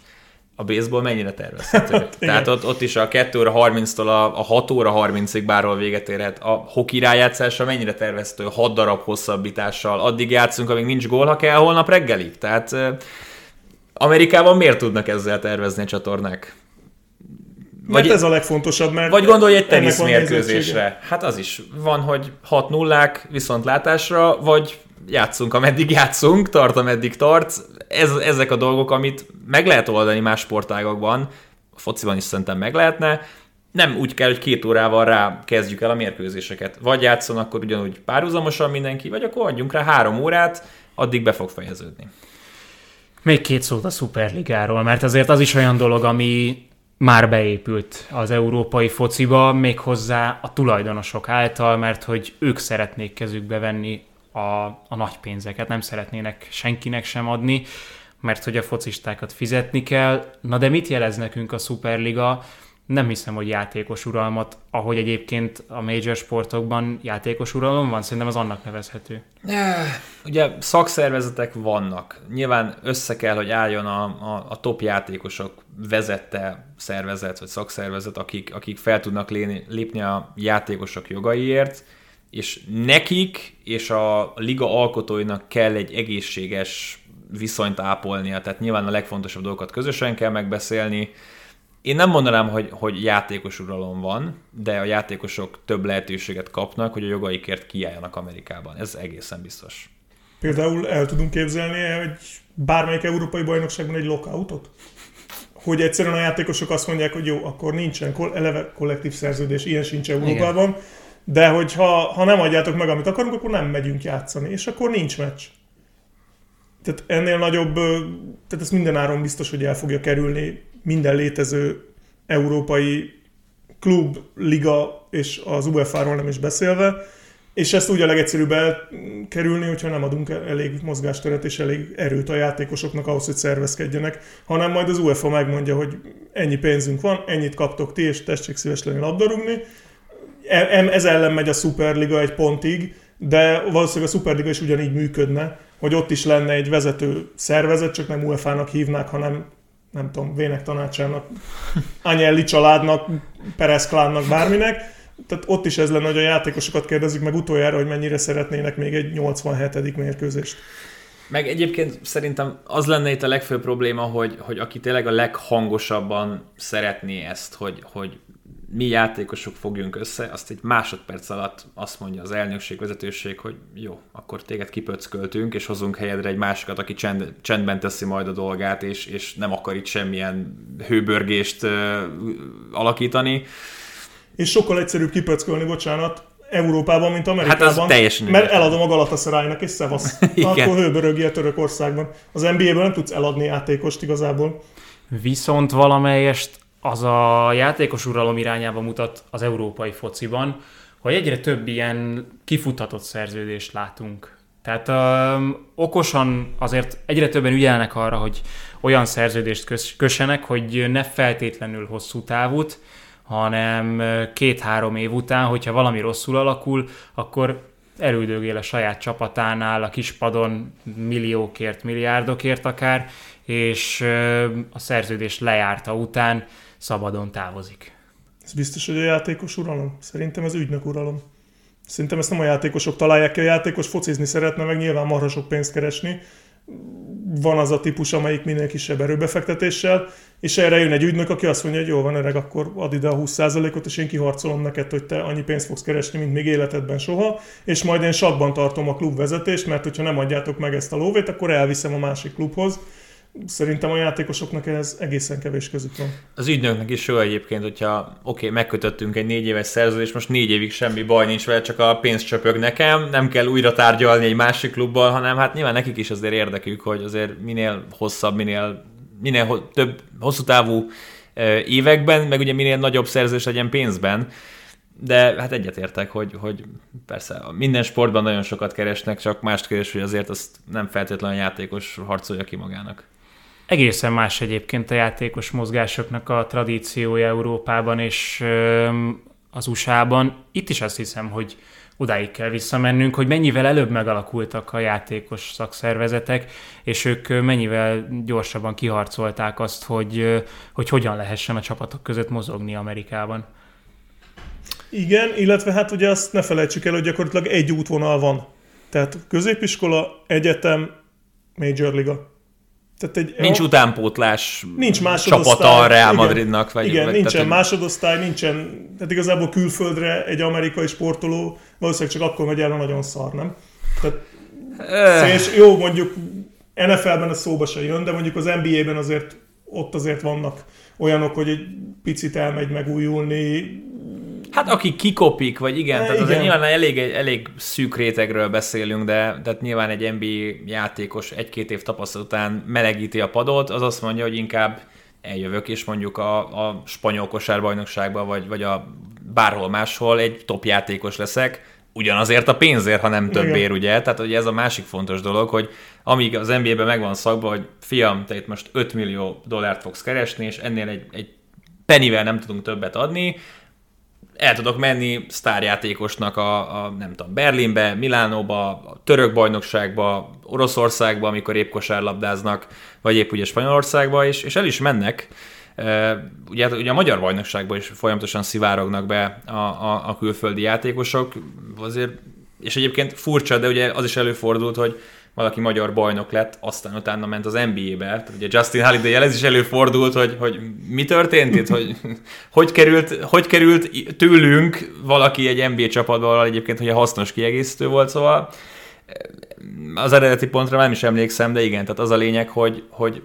a baseball mennyire tervezhető? Tehát ott, ott is a 2 óra 30-tól a, a 6 óra 30-ig bárhol véget érhet. A hoki rájátszása mennyire tervezhető? 6 darab hosszabbítással. Addig játszunk, amíg nincs gól, ha kell, holnap reggelig. Tehát Amerikában miért tudnak ezzel tervezni a csatornák? Mert ez a legfontosabb, mert Vagy gondolj egy teniszmérkőzésre. Hát az is. Van, hogy 6 nullák viszontlátásra, vagy játszunk, ameddig játszunk, tart, ameddig tart. Ez, ezek a dolgok, amit meg lehet oldani más sportágakban, a fociban is szerintem meg lehetne, nem úgy kell, hogy két órával rá kezdjük el a mérkőzéseket. Vagy játszon akkor ugyanúgy párhuzamosan mindenki, vagy akkor adjunk rá három órát, addig be fog fejeződni. Még két szót a Superligáról, mert azért az is olyan dolog, ami már beépült az európai fociba, méghozzá a tulajdonosok által, mert hogy ők szeretnék kezükbe venni a, a nagy pénzeket, nem szeretnének senkinek sem adni, mert hogy a focistákat fizetni kell. Na de mit jelez nekünk a Superliga? Nem hiszem, hogy játékos uralmat, ahogy egyébként a major sportokban játékos uralom van, szerintem az annak nevezhető. Ugye szakszervezetek vannak. Nyilván össze kell, hogy álljon a, a, a top játékosok vezette szervezet, vagy szakszervezet, akik, akik fel tudnak lépni, a játékosok jogaiért, és nekik és a liga alkotóinak kell egy egészséges viszonyt ápolnia, tehát nyilván a legfontosabb dolgokat közösen kell megbeszélni. Én nem mondanám, hogy, hogy játékos uralom van, de a játékosok több lehetőséget kapnak, hogy a jogaikért kiálljanak Amerikában. Ez egészen biztos. Például el tudunk képzelni egy bármelyik európai bajnokságban egy lockoutot? Hogy egyszerűen a játékosok azt mondják, hogy jó, akkor nincsen eleve kollektív szerződés, ilyen sincs Európában, de hogy ha, nem adjátok meg, amit akarunk, akkor nem megyünk játszani, és akkor nincs meccs. Tehát ennél nagyobb, tehát ez minden áron biztos, hogy el fogja kerülni minden létező európai klub, liga és az UEFA-ról nem is beszélve, és ezt úgy a legegyszerűbb elkerülni, hogyha nem adunk elég mozgásteret és elég erőt a játékosoknak ahhoz, hogy szervezkedjenek, hanem majd az UEFA megmondja, hogy ennyi pénzünk van, ennyit kaptok ti, és tessék szíves lenni labdarúgni. E- Ez ellen megy a Superliga egy pontig, de valószínűleg a Superliga is ugyanígy működne, hogy ott is lenne egy vezető szervezet, csak nem UEFA-nak hívnák, hanem nem tudom, Vének tanácsának, Agnelli családnak, Perez klánnak, bárminek. Tehát ott is ez lenne, hogy a játékosokat kérdezzük meg utoljára, hogy mennyire szeretnének még egy 87. mérkőzést. Meg egyébként szerintem az lenne itt a legfőbb probléma, hogy, hogy aki tényleg a leghangosabban szeretné ezt, hogy, hogy mi játékosok fogjunk össze, azt egy másodperc alatt azt mondja az elnökség, vezetőség, hogy jó, akkor téged kipöcköltünk, és hozunk helyedre egy másikat, aki csend, csendben teszi majd a dolgát, és, és nem akar itt semmilyen hőbörgést ö, alakítani. És sokkal egyszerűbb kipöckölni, bocsánat, Európában, mint Amerikában. Hát az teljesen Mert értelme. eladom a Galatasaraynak, és szevasz. Akkor hőbörögjél Törökországban. Az NBA-ből nem tudsz eladni játékost igazából. Viszont valamelyest az a játékos uralom irányába mutat az európai fociban, hogy egyre több ilyen kifutatott szerződést látunk. Tehát um, okosan azért egyre többen ügyelnek arra, hogy olyan szerződést kös- kössenek, hogy ne feltétlenül hosszú távút, hanem két-három év után, hogyha valami rosszul alakul, akkor elüldögél a saját csapatánál a kispadon milliókért, milliárdokért akár, és a szerződés lejárta után szabadon távozik. Ez biztos, hogy a játékos uralom? Szerintem ez ügynök uralom. Szerintem ezt nem a játékosok találják ki, a játékos focizni szeretne, meg nyilván marha sok pénzt keresni. Van az a típus, amelyik minél kisebb erőbefektetéssel, és erre jön egy ügynök, aki azt mondja, hogy jó van öreg, akkor add ide a 20%-ot, és én kiharcolom neked, hogy te annyi pénzt fogsz keresni, mint még életedben soha, és majd én sakban tartom a klubvezetést, mert hogyha nem adjátok meg ezt a lóvét, akkor elviszem a másik klubhoz. Szerintem a játékosoknak ez egészen kevés közük van. Az ügynöknek is jó egyébként, hogyha oké, okay, megkötöttünk egy négy éves szerződést, most négy évig semmi baj nincs vele, csak a pénz csöpög nekem, nem kell újra tárgyalni egy másik klubbal, hanem hát nyilván nekik is azért érdekük, hogy azért minél hosszabb, minél, minél több hosszú távú években, meg ugye minél nagyobb szerzés legyen pénzben, de hát egyetértek, hogy, hogy persze minden sportban nagyon sokat keresnek, csak mást keres, hogy azért azt nem feltétlenül a játékos harcolja ki magának. Egészen más egyébként a játékos mozgásoknak a tradíciója Európában és az USA-ban. Itt is azt hiszem, hogy odáig kell visszamennünk, hogy mennyivel előbb megalakultak a játékos szakszervezetek, és ők mennyivel gyorsabban kiharcolták azt, hogy, hogy hogyan lehessen a csapatok között mozogni Amerikában. Igen, illetve hát ugye azt ne felejtsük el, hogy gyakorlatilag egy útvonal van. Tehát középiskola, egyetem, Major Liga. Tehát egy, nincs utánpótlás nincs csapata a Real Madridnak. Vagy, igen, vagy, nincsen tehát, másodosztály, nincsen, tehát igazából külföldre egy amerikai sportoló valószínűleg csak akkor megy el, nagyon szar, nem? Tehát, öh. és jó, mondjuk NFL-ben ez szóba se jön, de mondjuk az NBA-ben azért ott azért vannak olyanok, hogy egy picit elmegy megújulni, Hát aki kikopik, vagy igen, tehát igen. azért nyilván elég, elég szűk rétegről beszélünk, de tehát nyilván egy NBA játékos egy-két év tapasztalat után melegíti a padot, az azt mondja, hogy inkább eljövök, és mondjuk a, a spanyol kosárbajnokságban, vagy, vagy a bárhol máshol egy top játékos leszek, ugyanazért a pénzért, ha nem többért, ugye? Tehát ugye ez a másik fontos dolog, hogy amíg az NBA-ben megvan szakba, hogy fiam, te itt most 5 millió dollárt fogsz keresni, és ennél egy, egy pennivel nem tudunk többet adni, el tudok menni sztárjátékosnak a, a nem tudom, Berlinbe, Milánóba, a török bajnokságba, Oroszországba, amikor épp kosárlabdáznak, vagy épp ugye Spanyolországba, és, és el is mennek. Ugye, ugye a magyar bajnokságban is folyamatosan szivárognak be a, a, a külföldi játékosok, azért, és egyébként furcsa, de ugye az is előfordult, hogy valaki magyar bajnok lett, aztán utána ment az NBA-be. Tehát ugye Justin holiday ez is előfordult, hogy, hogy mi történt itt, hogy hogy került, hogy került tőlünk valaki egy NBA csapatba, egyébként hogy hasznos kiegészítő volt, szóval az eredeti pontra nem is emlékszem, de igen, tehát az a lényeg, hogy, hogy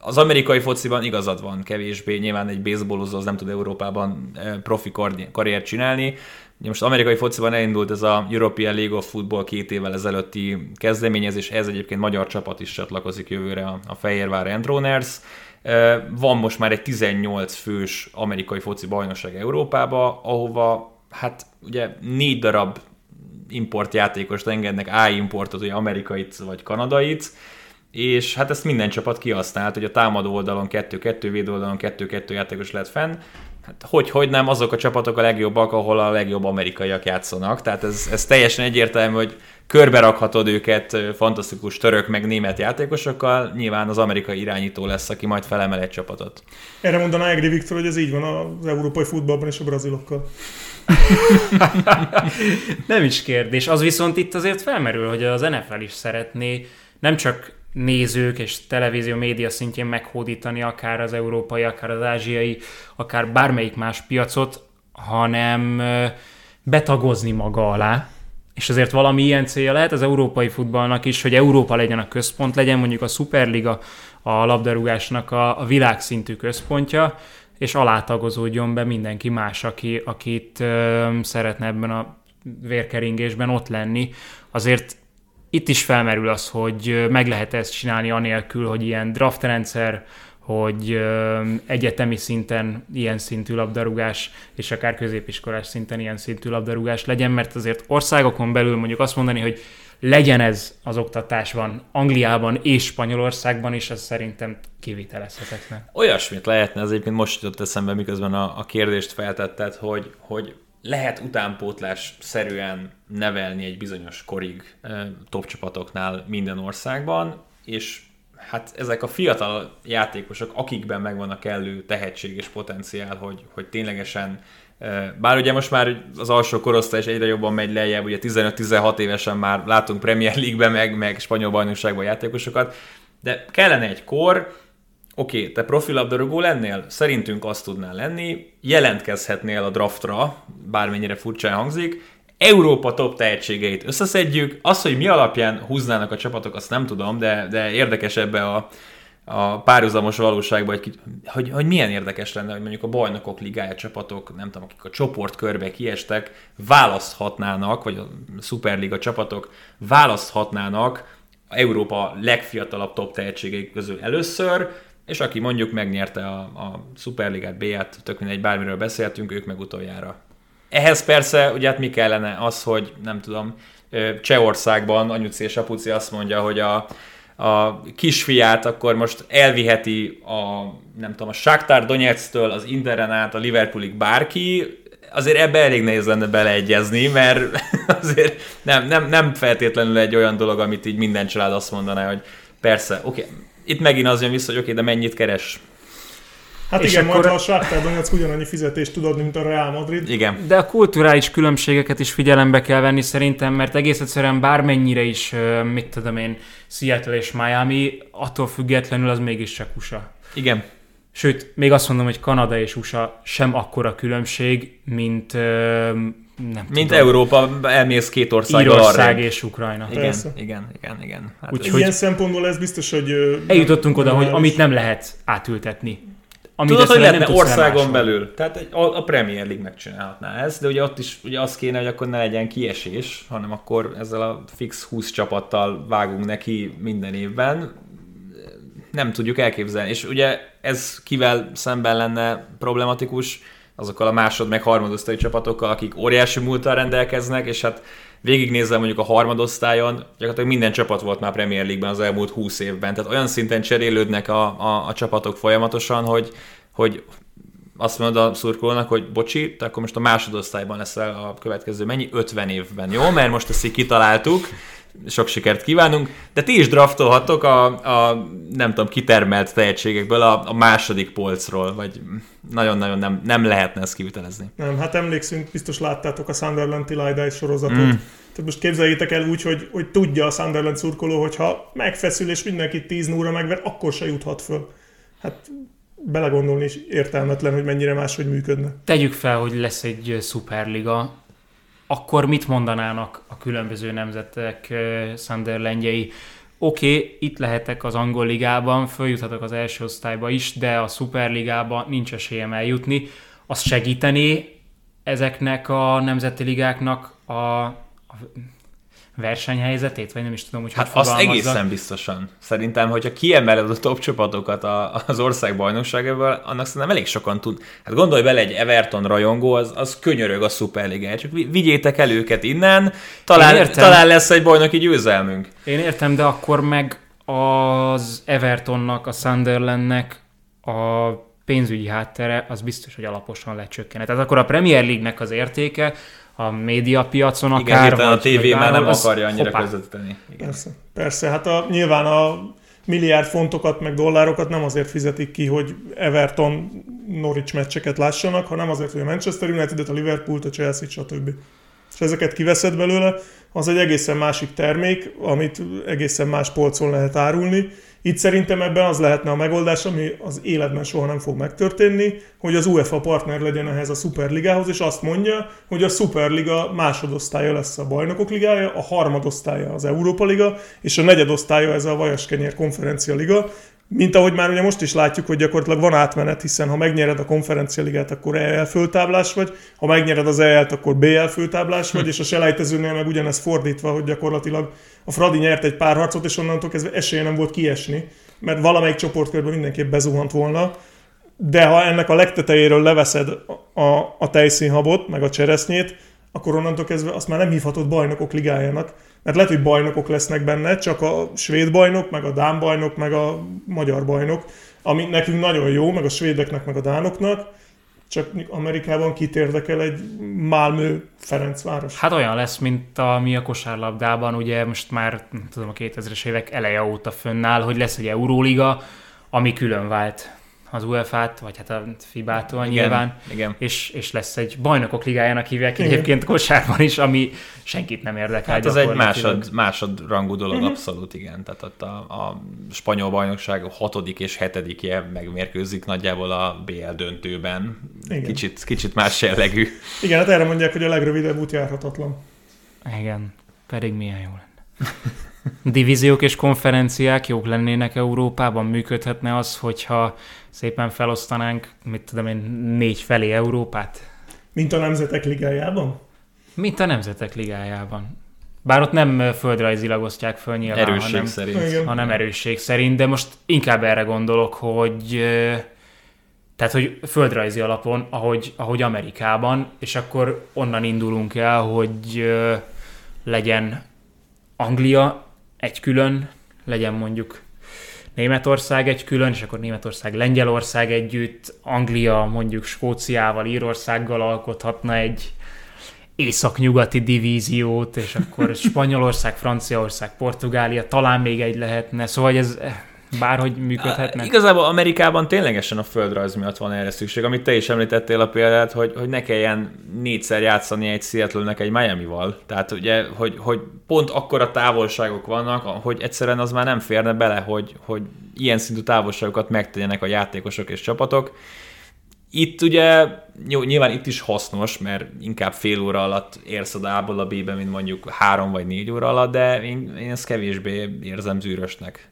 az amerikai fociban igazad van kevésbé, nyilván egy baseballozó az nem tud Európában profi karriert csinálni, most amerikai fociban elindult ez a European League of Football két évvel ezelőtti kezdeményezés, ez egyébként magyar csapat is csatlakozik jövőre a, Fehérvár Endroners. Van most már egy 18 fős amerikai foci bajnokság Európába, ahova hát ugye négy darab importjátékost engednek, A importot, ugye amerikait vagy kanadait, és hát ezt minden csapat kihasznált, hogy a támadó oldalon 2-2, véd oldalon 2-2 játékos lett fenn, Hát hogy, hogy nem, azok a csapatok a legjobbak, ahol a legjobb amerikaiak játszanak. Tehát ez, ez teljesen egyértelmű, hogy körbe rakhatod őket fantasztikus török meg német játékosokkal, nyilván az amerikai irányító lesz, aki majd felemel egy csapatot. Erre mondaná Egri Viktor, hogy ez így van az európai futballban és a brazilokkal. nem is kérdés. Az viszont itt azért felmerül, hogy az NFL is szeretné nem csak nézők és televízió média szintjén meghódítani akár az európai, akár az ázsiai, akár bármelyik más piacot, hanem betagozni maga alá, és azért valami ilyen célja lehet az európai futballnak is, hogy Európa legyen a központ, legyen mondjuk a Superliga a labdarúgásnak a, a világszintű központja, és alátagozódjon be mindenki más, aki, akit ö, szeretne ebben a vérkeringésben ott lenni. Azért itt is felmerül az, hogy meg lehet ezt csinálni anélkül, hogy ilyen draftrendszer, hogy egyetemi szinten ilyen szintű labdarúgás, és akár középiskolás szinten ilyen szintű labdarúgás legyen, mert azért országokon belül mondjuk azt mondani, hogy legyen ez az oktatásban Angliában és Spanyolországban is, az szerintem kivitelezhetetlen. Olyasmit lehetne, az egyébként most jutott eszembe, miközben a, a kérdést feltetted, hogy, hogy lehet utánpótlás szerűen nevelni egy bizonyos korig top csapatoknál minden országban, és hát ezek a fiatal játékosok, akikben megvan a kellő tehetség és potenciál, hogy, hogy ténylegesen bár ugye most már az alsó korosztály is egyre jobban megy lejjebb, ugye 15-16 évesen már látunk Premier League-ben, meg, meg spanyol bajnokságban játékosokat, de kellene egy kor, oké, okay, te profilabdarúgó lennél? Szerintünk azt tudnál lenni, jelentkezhetnél a draftra, bármennyire furcsán hangzik, Európa top tehetségeit összeszedjük. Az, hogy mi alapján húznának a csapatok, azt nem tudom, de, de érdekes ebbe a, a párhuzamos valóságban, hogy, hogy, hogy milyen érdekes lenne, hogy mondjuk a bajnokok ligája csapatok, nem tudom, akik a csoportkörbe kiestek, választhatnának, vagy a Superliga csapatok választhatnának Európa legfiatalabb top tehetségei közül először, és aki mondjuk megnyerte a, a Superligát, B-ját, tök mindegy, bármiről beszéltünk, ők meg utoljára. Ehhez persze, ugye hát mi kellene az, hogy nem tudom, Csehországban anyuci és apuci azt mondja, hogy a, a kisfiát akkor most elviheti a, nem tudom, a Shakhtar Donetsk-től az Inderen át a Liverpoolig bárki, azért ebbe elég nehéz lenne beleegyezni, mert azért nem, nem, nem feltétlenül egy olyan dolog, amit így minden család azt mondaná, hogy persze, oké, okay. Itt megint az jön vissza, hogy oké, okay, de mennyit keres? Hát és igen, akkor... majd ha a Shakhtar Donetsk ugyanannyi fizetést tudod, mint a Real Madrid. Igen. De a kulturális különbségeket is figyelembe kell venni szerintem, mert egész egyszerűen bármennyire is, mit tudom én, Seattle és Miami, attól függetlenül az mégiscsak USA. Igen. Sőt, még azt mondom, hogy Kanada és USA sem akkora különbség, mint nem Mint tudom. Európa, elmész két ország Írország és Ukrajna. Igen, Persze. igen, igen, igen. Hát Úgyhogy ilyen szempontból ez biztos, hogy... Eljutottunk oda, hogy amit nem lehet átültetni. Amit Tudod, hogy lehetne országon belül. Tehát egy, a, a Premier League megcsinálhatná ezt, de ugye ott is ugye az kéne, hogy akkor ne legyen kiesés, hanem akkor ezzel a fix 20 csapattal vágunk neki minden évben. Nem tudjuk elképzelni. És ugye ez kivel szemben lenne problematikus, azokkal a másod meg harmadosztályi csapatokkal, akik óriási múltal rendelkeznek, és hát végignézve mondjuk a harmadosztályon, gyakorlatilag minden csapat volt már Premier League-ben az elmúlt 20 évben, tehát olyan szinten cserélődnek a, a, a csapatok folyamatosan, hogy, hogy azt mondod a szurkolónak, hogy bocsi, te akkor most a másodosztályban leszel a következő mennyi? 50 évben, jó? Mert most ezt így kitaláltuk, sok sikert kívánunk, de ti is draftolhatok a, a nem tudom, kitermelt tehetségekből a, a második polcról, vagy nagyon-nagyon nem, nem lehetne ezt kivitelezni. Nem, hát emlékszünk, biztos láttátok a Sunderland Tilidai sorozatot. Mm. Tehát most képzeljétek el úgy, hogy, hogy tudja a Sunderland szurkoló, hogy ha megfeszül és mindenkit 10 óra megver, akkor se juthat föl. Hát belegondolni is értelmetlen, hogy mennyire máshogy működne. Tegyük fel, hogy lesz egy szuperliga, akkor mit mondanának a különböző nemzetek Sunderlandjei? Oké, okay, itt lehetek az angol ligában, följuthatok az első osztályba is, de a szuperligában nincs esélyem eljutni. Az segíteni ezeknek a nemzeti ligáknak a, a versenyhelyzetét, vagy nem is tudom, hogy Hát hogy azt egészen biztosan. Szerintem, hogyha kiemeled a top csapatokat az ország bajnokságából, annak szerintem elég sokan tud. Hát gondolj bele, egy Everton rajongó, az, az könyörög a szuperligát. Csak vigyétek el őket innen, talán, talán lesz egy bajnoki győzelmünk. Én értem, de akkor meg az Evertonnak, a Sunderlandnek a pénzügyi háttere, az biztos, hogy alaposan lecsökkene. Tehát akkor a Premier League-nek az értéke a médiapiacon akár. Igen, vagy, a tévé már nem akarja annyira közvetíteni. Persze, persze, hát a, nyilván a milliárd fontokat meg dollárokat nem azért fizetik ki, hogy Everton Norwich meccseket lássanak, hanem azért, hogy a Manchester United-et, a Liverpool-t, a Chelsea-t, stb. És ezeket kiveszed belőle, az egy egészen másik termék, amit egészen más polcon lehet árulni, itt szerintem ebben az lehetne a megoldás, ami az életben soha nem fog megtörténni, hogy az UEFA partner legyen ehhez a Superligához, és azt mondja, hogy a Superliga másodosztálya lesz a Bajnokok Ligája, a harmadosztálya az Európa Liga, és a negyedosztálya ez a Vajaskenyér Konferencia Liga, mint ahogy már ugye most is látjuk, hogy gyakorlatilag van átmenet, hiszen ha megnyered a konferencia ligát, akkor EL föltáblás vagy, ha megnyered az EL-t, akkor BL föltáblás vagy, és a selejtezőnél meg ugyanez fordítva, hogy gyakorlatilag a Fradi nyert egy pár harcot, és onnantól kezdve esélye nem volt kiesni, mert valamelyik csoportkörben mindenképp bezuhant volna, de ha ennek a legtetejéről leveszed a, a tejszínhabot, meg a cseresznyét, akkor onnantól kezdve azt már nem hívhatod bajnokok ligájának, mert lehet, hogy bajnokok lesznek benne, csak a svéd bajnok, meg a dán bajnok, meg a magyar bajnok, ami nekünk nagyon jó, meg a svédeknek, meg a dánoknak, csak Amerikában kit érdekel egy Malmö Ferencváros. Hát olyan lesz, mint ami a kosárlabdában, ugye most már tudom, a 2000-es évek eleje óta fönnáll, hogy lesz egy Euróliga, ami külön vált az UEFA-t, vagy hát a FIBA-tól igen, nyilván, igen. És, és lesz egy bajnokok ligájának hívják igen. egyébként kosárban is, ami senkit nem érdekel. Hát ez egy másod, másodrangú dolog, uh-huh. abszolút igen. Tehát ott a, a spanyol bajnokság hatodik és hetedikje megmérkőzik nagyjából a BL döntőben. Igen. Kicsit, kicsit más jellegű. Igen, hát erre mondják, hogy a legrövidebb út járhatatlan. Igen, pedig milyen jó lenne. Divíziók és konferenciák jók lennének Európában, működhetne az, hogyha szépen felosztanánk, mit tudom én, négy felé Európát? Mint a Nemzetek Ligájában? Mint a Nemzetek Ligájában. Bár ott nem földrajzilag osztják föl nyilván, Erősség hanem, szerint. Hanem erősség szerint, de most inkább erre gondolok, hogy tehát, hogy földrajzi alapon, ahogy, ahogy Amerikában, és akkor onnan indulunk el, hogy legyen Anglia egy külön, legyen mondjuk Németország egy külön, és akkor Németország, Lengyelország együtt, Anglia mondjuk Skóciával, Írországgal alkothatna egy északnyugati divíziót, és akkor Spanyolország, Franciaország, Portugália, talán még egy lehetne, szóval ez bárhogy működhetne. Igazából Amerikában ténylegesen a földrajz miatt van erre szükség, amit te is említettél a példát, hogy, hogy ne kelljen négyszer játszani egy Seattle-nek egy Miami-val. Tehát ugye, hogy, hogy pont akkora távolságok vannak, hogy egyszerűen az már nem férne bele, hogy, hogy ilyen szintű távolságokat megtegyenek a játékosok és csapatok. Itt ugye, nyilván itt is hasznos, mert inkább fél óra alatt érsz A-ból a B-be, mint mondjuk három vagy négy óra alatt, de én, én ezt kevésbé érzem zűrösnek.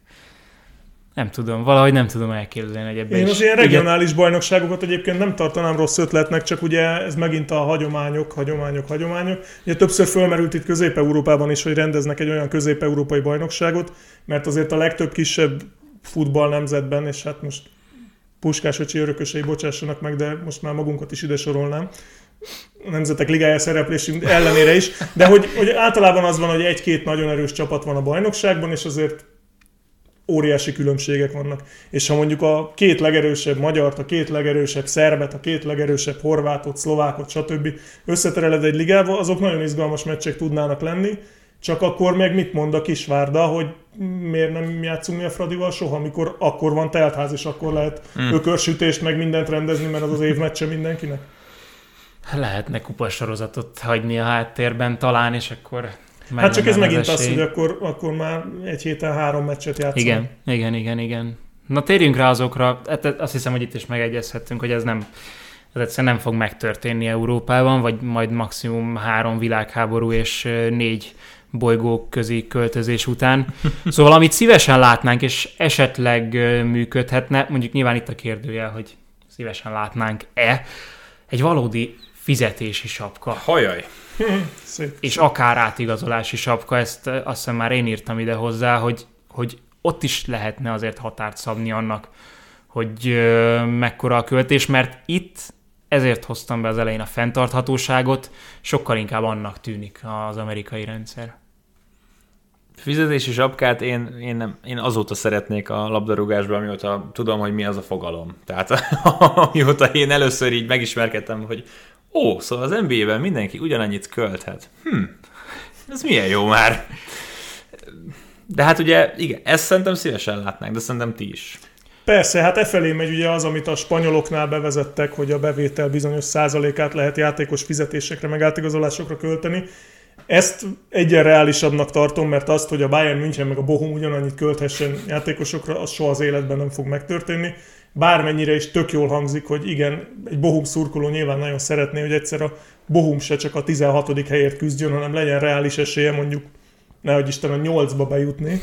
Nem tudom, valahogy nem tudom elképzelni, hogy ebben Én az ilyen regionális bajnokságokat egyébként nem tartanám rossz ötletnek, csak ugye ez megint a hagyományok, hagyományok, hagyományok. Ugye többször fölmerült itt Közép-Európában is, hogy rendeznek egy olyan közép-európai bajnokságot, mert azért a legtöbb kisebb futball nemzetben, és hát most Puskás öcsi örökösei bocsássanak meg, de most már magunkat is ide sorolnám, a Nemzetek Ligája szereplésünk ellenére is, de hogy, hogy általában az van, hogy egy-két nagyon erős csapat van a bajnokságban, és azért óriási különbségek vannak. És ha mondjuk a két legerősebb magyart, a két legerősebb szerbet, a két legerősebb horvátot, szlovákot, stb. összetereled egy ligába, azok nagyon izgalmas meccsek tudnának lenni, csak akkor meg mit mond a Kisvárda, hogy miért nem játszunk mi a Fradival soha, amikor akkor van teltház, és akkor lehet mm. ökörsütést, meg mindent rendezni, mert az az év meccse mindenkinek. Lehetne kupasorozatot hagyni a háttérben talán, és akkor Hát csak ez megint az, hogy akkor, akkor már egy héten három meccset játszunk. Igen, igen, igen, igen. Na térjünk rá azokra, hát azt hiszem, hogy itt is megegyezhettünk, hogy ez nem, ez egyszerűen nem fog megtörténni Európában, vagy majd maximum három világháború és négy bolygók közé költözés után. Szóval amit szívesen látnánk, és esetleg működhetne, mondjuk nyilván itt a kérdőjel, hogy szívesen látnánk-e, egy valódi fizetési sapka. Hajaj! Szép. és akár átigazolási sapka, ezt azt hiszem már én írtam ide hozzá, hogy, hogy ott is lehetne azért határt szabni annak, hogy ö, mekkora a költés, mert itt ezért hoztam be az elején a fenntarthatóságot, sokkal inkább annak tűnik az amerikai rendszer. Fizetési sapkát én, én, nem, én azóta szeretnék a labdarúgásban, amióta tudom, hogy mi az a fogalom. Tehát amióta én először így megismerkedtem, hogy ó, szóval az NBA-ben mindenki ugyanannyit költhet. Hm, ez milyen jó már. De hát ugye, igen, ezt szerintem szívesen látnánk, de szerintem ti is. Persze, hát e felé megy ugye az, amit a spanyoloknál bevezettek, hogy a bevétel bizonyos százalékát lehet játékos fizetésekre, meg átigazolásokra költeni. Ezt egyen reálisabbnak tartom, mert azt, hogy a Bayern München meg a Bochum ugyanannyit költhessen játékosokra, az soha az életben nem fog megtörténni. Bármennyire is tök jól hangzik, hogy igen, egy Bohum szurkoló nyilván nagyon szeretné, hogy egyszer a Bohum se csak a 16. helyért küzdjön, hanem legyen reális esélye mondjuk, nehogy Isten a 8-ba bejutni.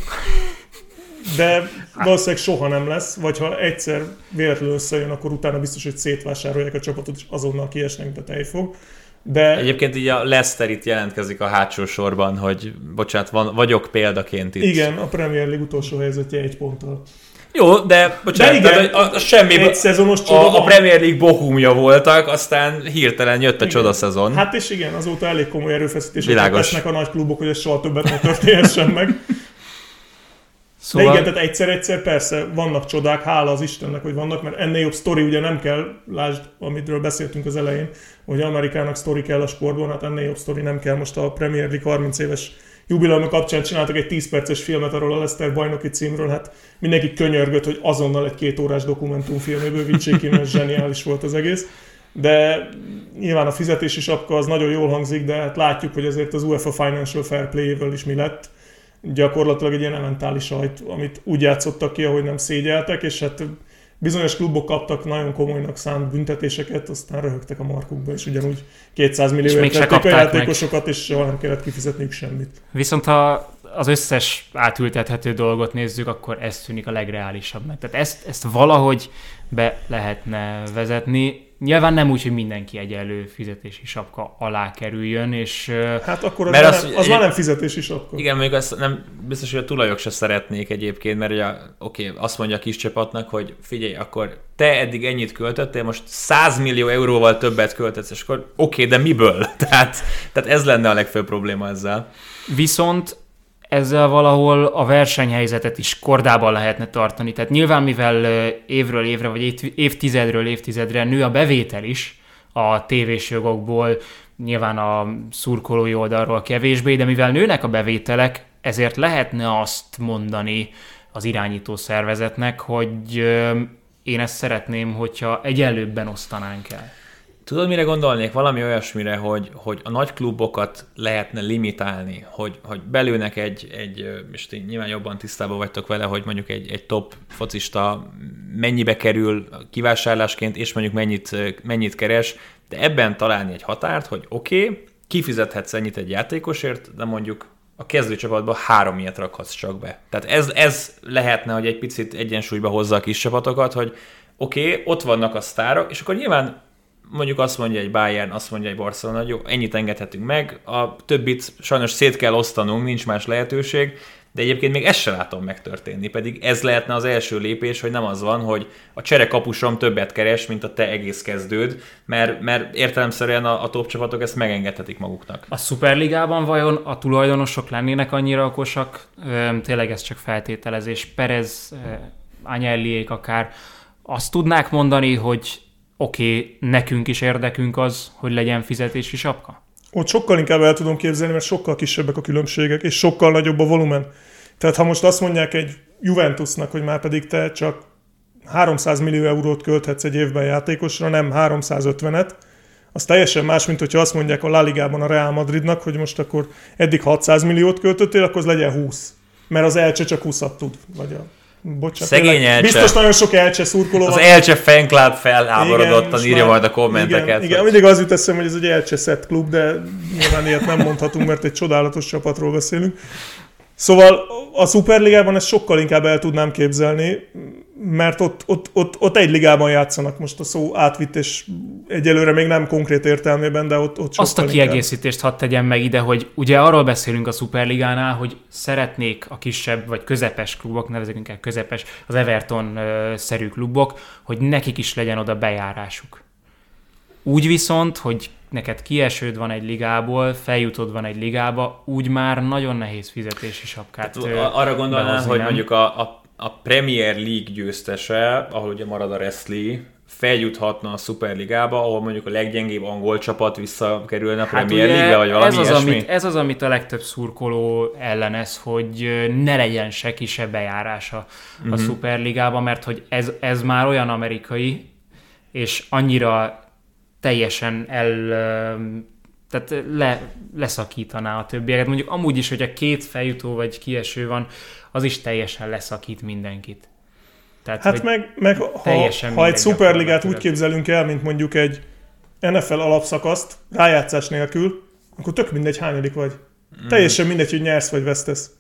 De valószínűleg soha nem lesz, vagy ha egyszer véletlenül összejön, akkor utána biztos, hogy szétvásárolják a csapatot, és azonnal kiesnek, de tej fog. De Egyébként így a Leicester itt jelentkezik a hátsó sorban, hogy bocsánat, van, vagyok példaként itt. igen, a Premier League utolsó helyzetje egy ponttal. Jó, de bocsánat, De igen, tehát, a, a semmi, egy szezonos csoda a, a. Premier League bohumja voltak, aztán hirtelen jött a csoda szezon. Hát és igen, azóta elég komoly erőfeszítéseket Világos. tesznek a nagy klubok, hogy ez soha többet ne történhessen meg. Szóval De igen, tehát egyszer-egyszer persze vannak csodák, hála az Istennek, hogy vannak, mert ennél jobb sztori ugye nem kell, lásd, amitről beszéltünk az elején, hogy Amerikának sztori kell a sportban, hát ennél jobb sztori nem kell. Most a Premier League 30 éves jubileum kapcsán csináltak egy 10 perces filmet arról a Leicester bajnoki címről, hát mindenki könyörgött, hogy azonnal egy két órás dokumentumfilmé bővítsék ki, mert zseniális volt az egész. De nyilván a fizetési sapka az nagyon jól hangzik, de hát látjuk, hogy azért az UEFA Financial Fair Play-vel is mi lett. Gyakorlatilag egy ilyen elementális sajt, amit úgy játszottak ki, ahogy nem szégyeltek, és hát bizonyos klubok kaptak nagyon komolynak szánt büntetéseket, aztán röhögtek a markukba, és ugyanúgy 200 millió se a játékosokat, és soha nem kellett kifizetniük semmit. Viszont ha az összes átültethető dolgot nézzük, akkor ez tűnik a legreálisabbnak. Tehát ezt, ezt valahogy be lehetne vezetni. Nyilván nem úgy, hogy mindenki egyenlő fizetési sapka alá kerüljön, és... Hát akkor az, mert az, nem, az egy, már nem fizetési sapka. Igen, még azt nem biztos, hogy a tulajok se szeretnék egyébként, mert ugye, oké, okay, azt mondja a kis csapatnak, hogy figyelj, akkor te eddig ennyit költöttél, most 100 millió euróval többet költetsz, és akkor oké, okay, de miből? tehát, tehát ez lenne a legfőbb probléma ezzel. Viszont ezzel valahol a versenyhelyzetet is kordában lehetne tartani. Tehát nyilván, mivel évről évre, vagy évtizedről évtizedre nő a bevétel is a tévés jogokból, nyilván a szurkolói oldalról kevésbé, de mivel nőnek a bevételek, ezért lehetne azt mondani az irányító szervezetnek, hogy én ezt szeretném, hogyha egyenlőbben osztanánk el. Tudod, mire gondolnék? Valami olyasmire, hogy, hogy a nagy klubokat lehetne limitálni, hogy, hogy belőnek egy, egy, és ti nyilván jobban tisztában vagytok vele, hogy mondjuk egy, egy top focista mennyibe kerül kivásárlásként, és mondjuk mennyit, mennyit keres, de ebben találni egy határt, hogy oké, okay, kifizethetsz ennyit egy játékosért, de mondjuk a kezdőcsapatban három ilyet rakhatsz csak be. Tehát ez, ez lehetne, hogy egy picit egyensúlyba hozza a kis csapatokat, hogy oké, okay, ott vannak a sztárok, és akkor nyilván mondjuk azt mondja egy Bayern, azt mondja egy Barcelona, hogy jó, ennyit engedhetünk meg, a többit sajnos szét kell osztanunk, nincs más lehetőség, de egyébként még ezt se látom megtörténni, pedig ez lehetne az első lépés, hogy nem az van, hogy a cserekapusom többet keres, mint a te egész kezdőd, mert, mert értelemszerűen a, a top csapatok ezt megengedhetik maguknak. A Superligában vajon a tulajdonosok lennének annyira okosak? Tényleg ez csak feltételezés. Perez, Anyelliék akár azt tudnák mondani, hogy oké, okay, nekünk is érdekünk az, hogy legyen fizetési sapka? Ott sokkal inkább el tudom képzelni, mert sokkal kisebbek a különbségek, és sokkal nagyobb a volumen. Tehát ha most azt mondják egy Juventusnak, hogy már pedig te csak 300 millió eurót költhetsz egy évben játékosra, nem 350-et, az teljesen más, mint hogyha azt mondják a La Ligában a Real Madridnak, hogy most akkor eddig 600 milliót költöttél, akkor az legyen 20. Mert az Elcse csak 20 tud, vagy a Bocsánat, Szegény Elcse. Biztos nagyon sok Elcse szurkoló Az van. Elcse fanclub felháborodottan írja már, majd a kommenteket. Igen, igen, mindig az jut eszem, hogy ez egy Elcse set klub, de nyilván ilyet nem mondhatunk, mert egy csodálatos csapatról beszélünk. Szóval a Superligában ezt sokkal inkább el tudnám képzelni, mert ott, ott, ott, ott egy ligában játszanak most a szó átvitt, és egyelőre még nem konkrét értelmében, de ott, ott Azt a kiegészítést hadd tegyem meg ide, hogy ugye arról beszélünk a Superligánál, hogy szeretnék a kisebb vagy közepes klubok, nevezünk inkább közepes, az Everton-szerű klubok, hogy nekik is legyen oda bejárásuk. Úgy viszont, hogy neked kiesőd van egy ligából, feljutod van egy ligába, úgy már nagyon nehéz fizetési sapkát Tehát, Arra gondolnám, hogy mondjuk a, a, a Premier League győztese, ahol ugye marad a Wrestling, feljuthatna a Superligába, ahol mondjuk a leggyengébb angol csapat visszakerülne a hát Premier League-be, vagy valami ez az, ilyesmi? amit, ez az, amit a legtöbb szurkoló ellenez, hogy ne legyen se kisebb bejárása uh-huh. a mhm. Superligába, mert hogy ez, ez már olyan amerikai, és annyira teljesen el tehát le, leszakítaná a többieket. Mondjuk amúgy is, hogy a két feljutó vagy kieső van, az is teljesen leszakít mindenkit. Tehát, hát meg, meg ha, ha egy szuperligát úgy képzelünk el, mint mondjuk egy NFL alapszakaszt, rájátszás nélkül, akkor tök mindegy, hányadik vagy. Mm. Teljesen mindegy, hogy nyersz vagy vesztesz.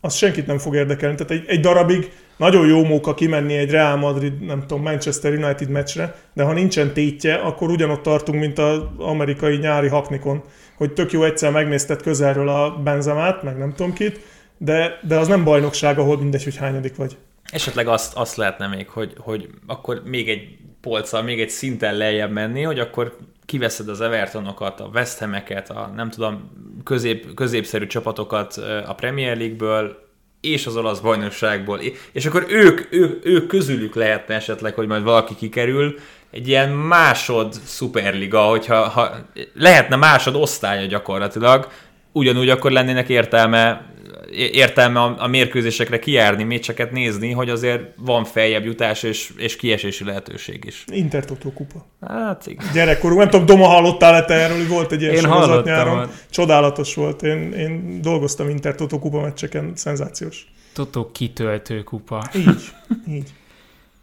Az senkit nem fog érdekelni. Tehát egy, egy darabig nagyon jó móka kimenni egy Real Madrid, nem tudom, Manchester United meccsre, de ha nincsen tétje, akkor ugyanott tartunk, mint az amerikai nyári haknikon, hogy tök jó egyszer megnézted közelről a Benzemát, meg nem tudom kit, de, de az nem bajnokság, ahol mindegy, hogy hányadik vagy. Esetleg azt, azt lehetne még, hogy, hogy akkor még egy polccal, még egy szinten lejjebb menni, hogy akkor kiveszed az Evertonokat, a West Ham-eket, a nem tudom, közép, középszerű csapatokat a Premier League-ből, és az olasz bajnokságból, és akkor ők, ők, ők közülük lehetne esetleg, hogy majd valaki kikerül, egy ilyen másod szuperliga, hogyha ha, lehetne másod osztálya gyakorlatilag, ugyanúgy akkor lennének értelme értelme a, a mérkőzésekre kijárni, meccseket nézni, hogy azért van feljebb jutás és, és kiesési lehetőség is. Intertotó kupa. Hát igen. Gyerekkorunk, nem tudom, Doma hallottál-e te erről, hogy volt egy ilyen sorozat nyáron. Csodálatos volt. Én, én dolgoztam Intertotó kupa meccseken, szenzációs. Totó kitöltő kupa. Így, így.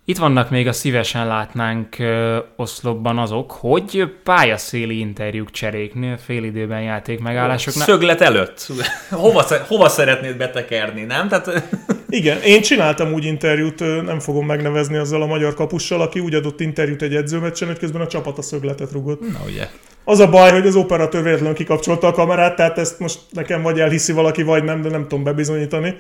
Itt vannak még a szívesen látnánk ö, oszlopban azok, hogy pályaszéli interjúk cseréknél, félidőben játék megállásoknál. Szöglet előtt. hova, hova szeretnéd betekerni, nem? Tehát... Igen, én csináltam úgy interjút, nem fogom megnevezni azzal a magyar kapussal, aki úgy adott interjút egy edzőmeccsen, hogy közben a csapat a szögletet rugott. Na ugye. Az a baj, hogy az operatőr véletlenül kikapcsolta a kamerát, tehát ezt most nekem vagy elhiszi valaki, vagy nem, de nem tudom bebizonyítani.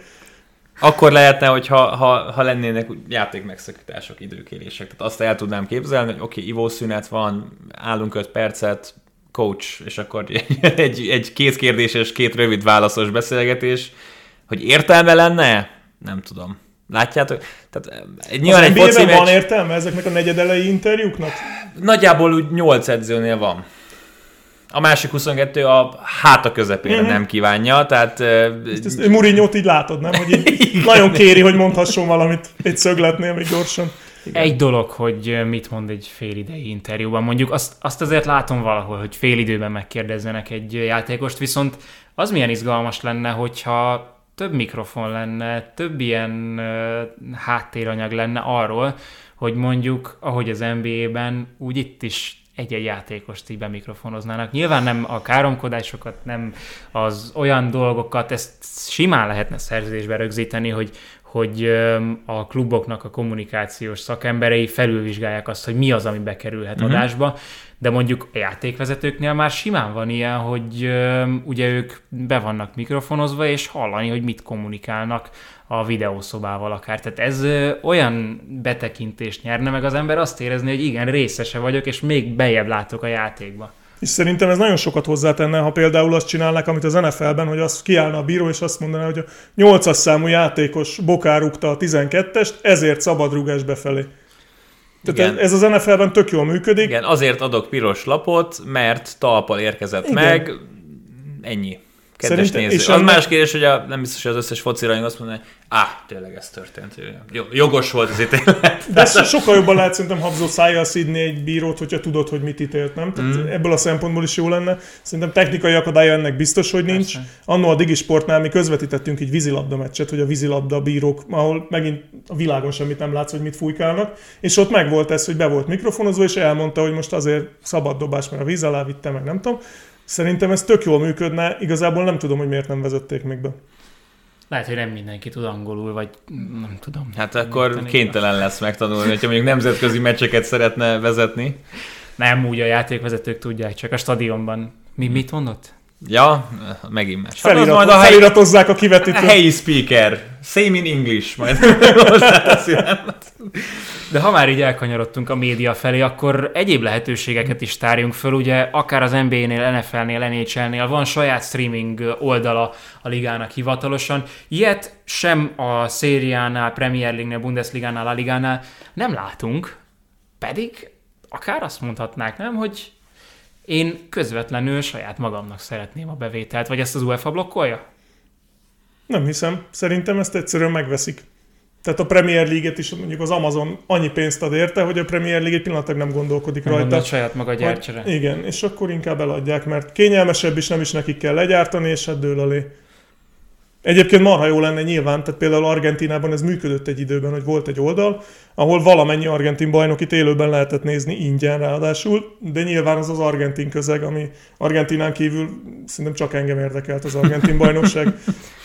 Akkor lehetne, hogy ha, ha, ha lennének játék megszakítások, időkérések. Tehát azt el tudnám képzelni, hogy oké, okay, ivószünet van, állunk 5 percet, coach, és akkor egy, egy, egy két kérdéses, két rövid válaszos beszélgetés, hogy értelme lenne? Nem tudom. Látjátok? Tehát, nyilván egy foci meccs... van értelme ezeknek a negyedelei interjúknak? Nagyjából úgy 8 edzőnél van. A másik 22 a háta közepére mm-hmm. nem kívánja, tehát... Ezt, ezt Mourinho-t így látod, nem? Hogy így nagyon kéri, hogy mondhasson valamit egy szögletnél még gyorsan. Igen. Egy dolog, hogy mit mond egy félidei interjúban. Mondjuk azt, azt azért látom valahol, hogy félidőben megkérdezzenek egy játékost, viszont az milyen izgalmas lenne, hogyha több mikrofon lenne, több ilyen uh, háttéranyag lenne arról, hogy mondjuk, ahogy az NBA-ben, úgy itt is egy-egy játékost így bemikrofonoznának. Nyilván nem a káromkodásokat, nem az olyan dolgokat, ezt simán lehetne szerződésbe rögzíteni, hogy, hogy a kluboknak a kommunikációs szakemberei felülvizsgálják azt, hogy mi az, ami bekerülhet uh-huh. adásba, de mondjuk a játékvezetőknél már simán van ilyen, hogy ugye ők be vannak mikrofonozva, és hallani, hogy mit kommunikálnak a videószobával akár. Tehát ez olyan betekintést nyerne, meg az ember azt érezni, hogy igen, részese vagyok, és még bejebb látok a játékba. És szerintem ez nagyon sokat hozzátenne, ha például azt csinálnák, amit az NFL-ben, hogy az kiállna a bíró, és azt mondaná, hogy a 8 számú játékos bokárukta a 12-est, ezért szabadrugás befelé. Tehát Igen. ez az NFL-ben tök jól működik. Igen, azért adok piros lapot, mert talpal érkezett Igen. meg, ennyi kedves Szerintem, néző. És az más kérdés, hogy a, nem biztos, hogy az összes foci azt mondja, hogy á, tényleg ez történt. Jogos volt az ítélet. De sokkal jobban lehet szerintem habzó szájjal szídni egy bírót, hogyha tudod, hogy mit ítélt, nem? Tehát mm. Ebből a szempontból is jó lenne. Szerintem technikai akadálya ennek biztos, hogy nincs. Persze. Annó a Digisportnál mi közvetítettünk egy vízilabda meccset, hogy a vízilabda bírók, ahol megint a világon semmit nem látsz, hogy mit fújkálnak, és ott meg volt ez, hogy be volt mikrofonozó, és elmondta, hogy most azért szabad dobás, mert a víz alá vitte, meg nem tudom. Szerintem ez tök jól működne, igazából nem tudom, hogy miért nem vezették még be. Lehet, hogy nem mindenki tud angolul, vagy nem tudom. Hát akkor kénytelen lesz megtanulni, hogyha mondjuk nemzetközi meccseket szeretne vezetni. Nem, úgy a játékvezetők tudják, csak a stadionban. Mi mit mondott? Ja, megint más. Felirat, majd a helyi, feliratozzák a kivetítőt. Helyi speaker. Same in English. Majd De ha már így elkanyarodtunk a média felé, akkor egyéb lehetőségeket is tárjunk föl. Ugye akár az NBA-nél, NFL-nél, NHL-nél van saját streaming oldala a ligának hivatalosan. Ilyet sem a szériánál, Premier League-nél, Bundesligánál, a ligánál nem látunk. Pedig akár azt mondhatnák, nem, hogy én közvetlenül saját magamnak szeretném a bevételt, vagy ezt az UEFA blokkolja? Nem hiszem. Szerintem ezt egyszerűen megveszik. Tehát a Premier League-et is mondjuk az Amazon annyi pénzt ad érte, hogy a Premier League egy pillanatig nem gondolkodik nem rajta. Saját maga gyártsa Igen, és akkor inkább eladják, mert kényelmesebb is, nem is nekik kell legyártani, és hát dől alé. Egyébként marha jó lenne nyilván, tehát például Argentinában ez működött egy időben, hogy volt egy oldal, ahol valamennyi argentin bajnokit élőben lehetett nézni ingyen ráadásul, de nyilván az az argentin közeg, ami Argentinán kívül szerintem csak engem érdekelt az argentin bajnokság.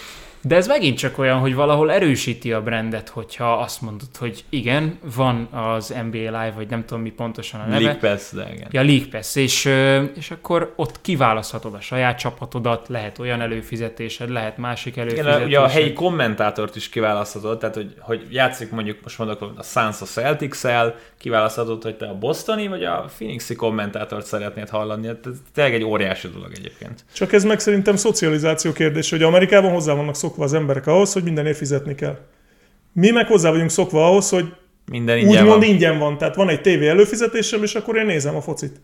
De ez megint csak olyan, hogy valahol erősíti a brandet, hogyha azt mondod, hogy igen, van az NBA Live, vagy nem tudom mi pontosan a neve. League Pass, de igen. Ja, League Pass, és, és akkor ott kiválaszthatod a saját csapatodat, lehet olyan előfizetésed, lehet másik előfizetésed. Igen, ugye a helyi kommentátort is kiválaszthatod, tehát hogy, hogy játszik mondjuk, most mondok a Suns a Celtics-el, kiválaszthatod, hogy te a Bostoni vagy a Phoenixi kommentátort szeretnéd hallani. Hát ez tényleg egy óriási dolog egyébként. Csak ez meg szerintem szocializáció kérdés, hogy Amerikában hozzá vannak szokva az emberek ahhoz, hogy mindenért fizetni kell. Mi meg hozzá vagyunk szokva ahhoz, hogy minden ingyen úgymond van. ingyen van. Tehát van egy tévé előfizetésem, és akkor én nézem a focit.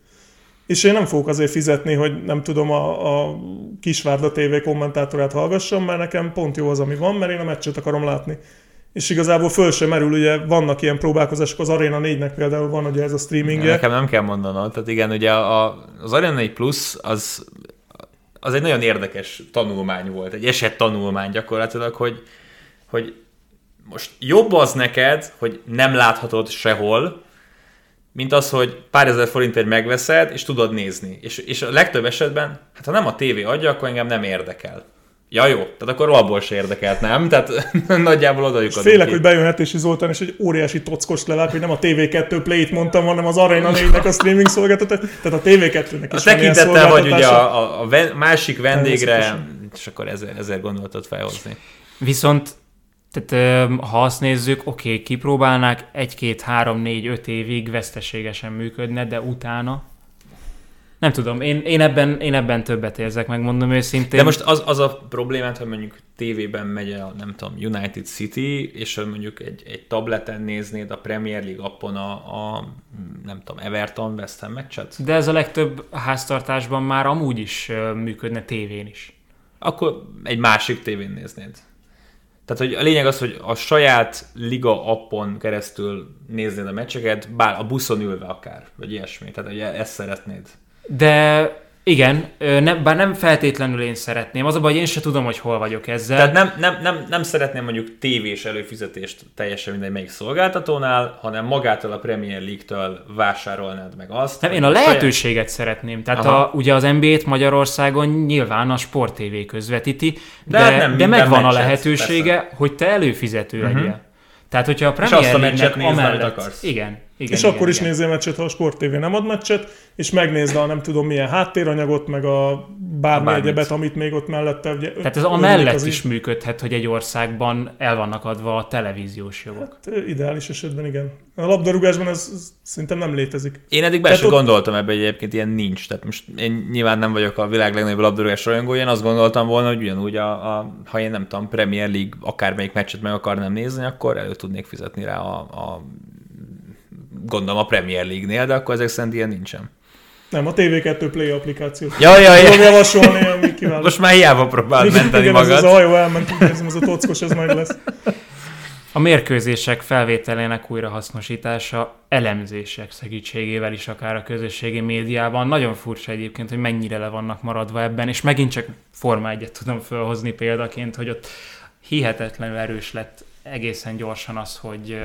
És én nem fogok azért fizetni, hogy nem tudom a, a Kisvárda TV kommentátorát hallgassam, mert nekem pont jó az, ami van, mert én a meccset akarom látni. És igazából föl sem merül, ugye vannak ilyen próbálkozások, az Arena 4-nek például van ugye ez a streamingje. Nekem nem kell mondanom, tehát igen, ugye a, az Arena 4 Plus az az egy nagyon érdekes tanulmány volt, egy esett tanulmány gyakorlatilag, hogy, hogy most jobb az neked, hogy nem láthatod sehol, mint az, hogy pár ezer forintért megveszed, és tudod nézni. És, és a legtöbb esetben, hát ha nem a tévé adja, akkor engem nem érdekel. Ja jó, tehát akkor abból se érdekelt, nem? Tehát nagyjából oda és Félek, hogy bejön Hetési Zoltán, és egy óriási tockos levág, hogy nem a TV2 Play-t mondtam, hanem az Arena 4-nek a streaming szolgáltatás. Tehát a TV2-nek is a tekintettel, hogy ugye a, a, a másik vendégre, és akkor ezért, ezért gondoltad felhozni. Viszont tehát ha azt nézzük, oké, okay, kipróbálnák, egy-két, három, négy, öt évig veszteségesen működne, de utána nem tudom, én, én, ebben, én ebben többet érzek, megmondom őszintén. De most az, az a problémát, hogy mondjuk tévében megy a, nem tudom, United City, és mondjuk egy, egy tableten néznéd a Premier League appon a, a nem tudom, Everton West Ham meccset. De ez a legtöbb háztartásban már amúgy is működne tévén is. Akkor egy másik tévén néznéd. Tehát hogy a lényeg az, hogy a saját liga appon keresztül néznéd a meccseket, bár a buszon ülve akár, vagy ilyesmi. Tehát hogy ezt szeretnéd. De igen, ne, bár nem feltétlenül én szeretném. Az a baj, hogy én se tudom, hogy hol vagyok ezzel. Tehát nem, nem, nem, nem szeretném mondjuk tévés előfizetést teljesen mindegy melyik szolgáltatónál, hanem magától a Premier League-től vásárolnád meg azt. Nem, én a lehetőséget saját... szeretném. Tehát a, ugye az NBA-t Magyarországon nyilván a Sport TV közvetíti, de, de, hát de megvan a lehetősége, persze. hogy te előfizető uh-huh. legyél. Tehát, hogyha a Premier League-nek amellett... Akarsz. Igen, igen, és igen, akkor is igen. nézzél meccset, ha a Sport TV nem ad meccset, és megnézd a nem tudom milyen háttéranyagot, meg a bármi egyebet, amit még ott mellette. Ugye, Tehát ez amellett az is így... működhet, hogy egy országban el vannak adva a televíziós jogok. Hát, ideális esetben igen. A labdarúgásban ez, ez szerintem nem létezik. Én eddig be sem ott... gondoltam ebbe, hogy egyébként ilyen nincs. Tehát most én nyilván nem vagyok a világ legnagyobb labdarúgás rajongója, én azt gondoltam volna, hogy ugyanúgy, a, a, ha én nem tudom, Premier League akármelyik meccset meg akarnám nézni, akkor elő tudnék fizetni rá a, a gondolom a Premier League-nél, de akkor ezek szerint ilyen nincsen. Nem, a TV2 Play applikáció. Ja, ja, ja. Tudom javasolni, ami kiváló. Most már hiába próbáld menteni igen, magad. Ez, az a hajó elment, érzem, ez a tockos, ez meg lesz. A mérkőzések felvételének újrahasznosítása elemzések segítségével is akár a közösségi médiában. Nagyon furcsa egyébként, hogy mennyire le vannak maradva ebben, és megint csak Forma egyet tudom felhozni példaként, hogy ott hihetetlenül erős lett egészen gyorsan az, hogy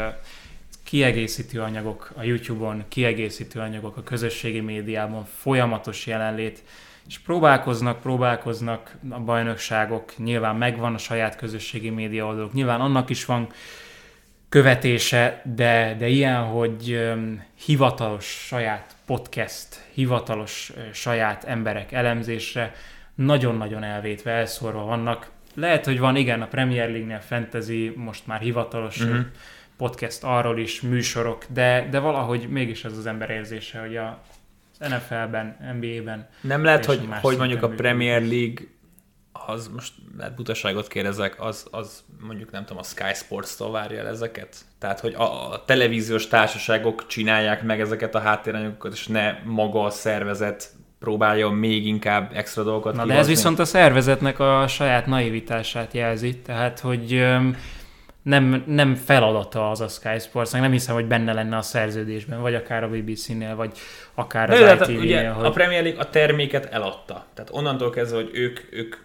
kiegészítő anyagok a YouTube-on, kiegészítő anyagok a közösségi médiában, folyamatos jelenlét, és próbálkoznak, próbálkoznak a bajnokságok, nyilván megvan a saját közösségi média oldaluk, nyilván annak is van követése, de, de ilyen, hogy hivatalos saját podcast, hivatalos saját emberek elemzésre nagyon-nagyon elvétve, elszórva vannak. Lehet, hogy van, igen, a Premier League-nél fantasy, most már hivatalos uh-huh podcast arról is, műsorok, de, de valahogy mégis ez az ember érzése, hogy a NFL-ben, NBA-ben... Nem lehet, hogy, hogy mondjuk a Premier League az most lehet butaságot kérdezek, az, az mondjuk nem tudom, a Sky Sports-tól várja el ezeket? Tehát, hogy a, a televíziós társaságok csinálják meg ezeket a háttéranyagokat, és ne maga a szervezet próbálja még inkább extra dolgokat Na, kihozni. de ez viszont a szervezetnek a saját naivitását jelzi, tehát, hogy nem, nem feladata az a Sky sports nem hiszem, hogy benne lenne a szerződésben, vagy akár a BBC-nél, vagy akár az hát ITV-nél. Hogy... A Premier League a terméket eladta. Tehát onnantól kezdve, hogy ők, ők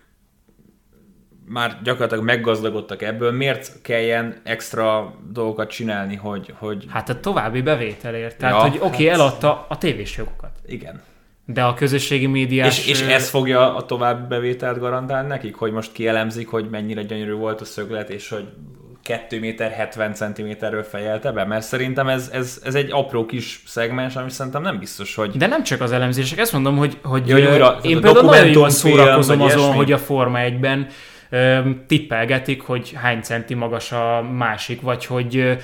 már gyakorlatilag meggazdagodtak ebből, miért kelljen extra dolgokat csinálni, hogy... hogy... Hát a további bevételért. Tehát, ja, hogy oké, okay, hát... eladta a tévés jogokat. Igen. De a közösségi médiás... És, és ez fogja a további bevételt garantálni nekik, hogy most kielemzik, hogy mennyire gyönyörű volt a szöglet, és hogy 2 méter 70 centiméterről fejelte be, mert szerintem ez, ez, ez egy apró kis szegmens, ami szerintem nem biztos, hogy... De nem csak az elemzések, ezt mondom, hogy, hogy Jó, újra, én például nagyon jól szórakozom azon, ilyesmi. hogy a Forma 1-ben tippelgetik, hogy hány centi magas a másik, vagy hogy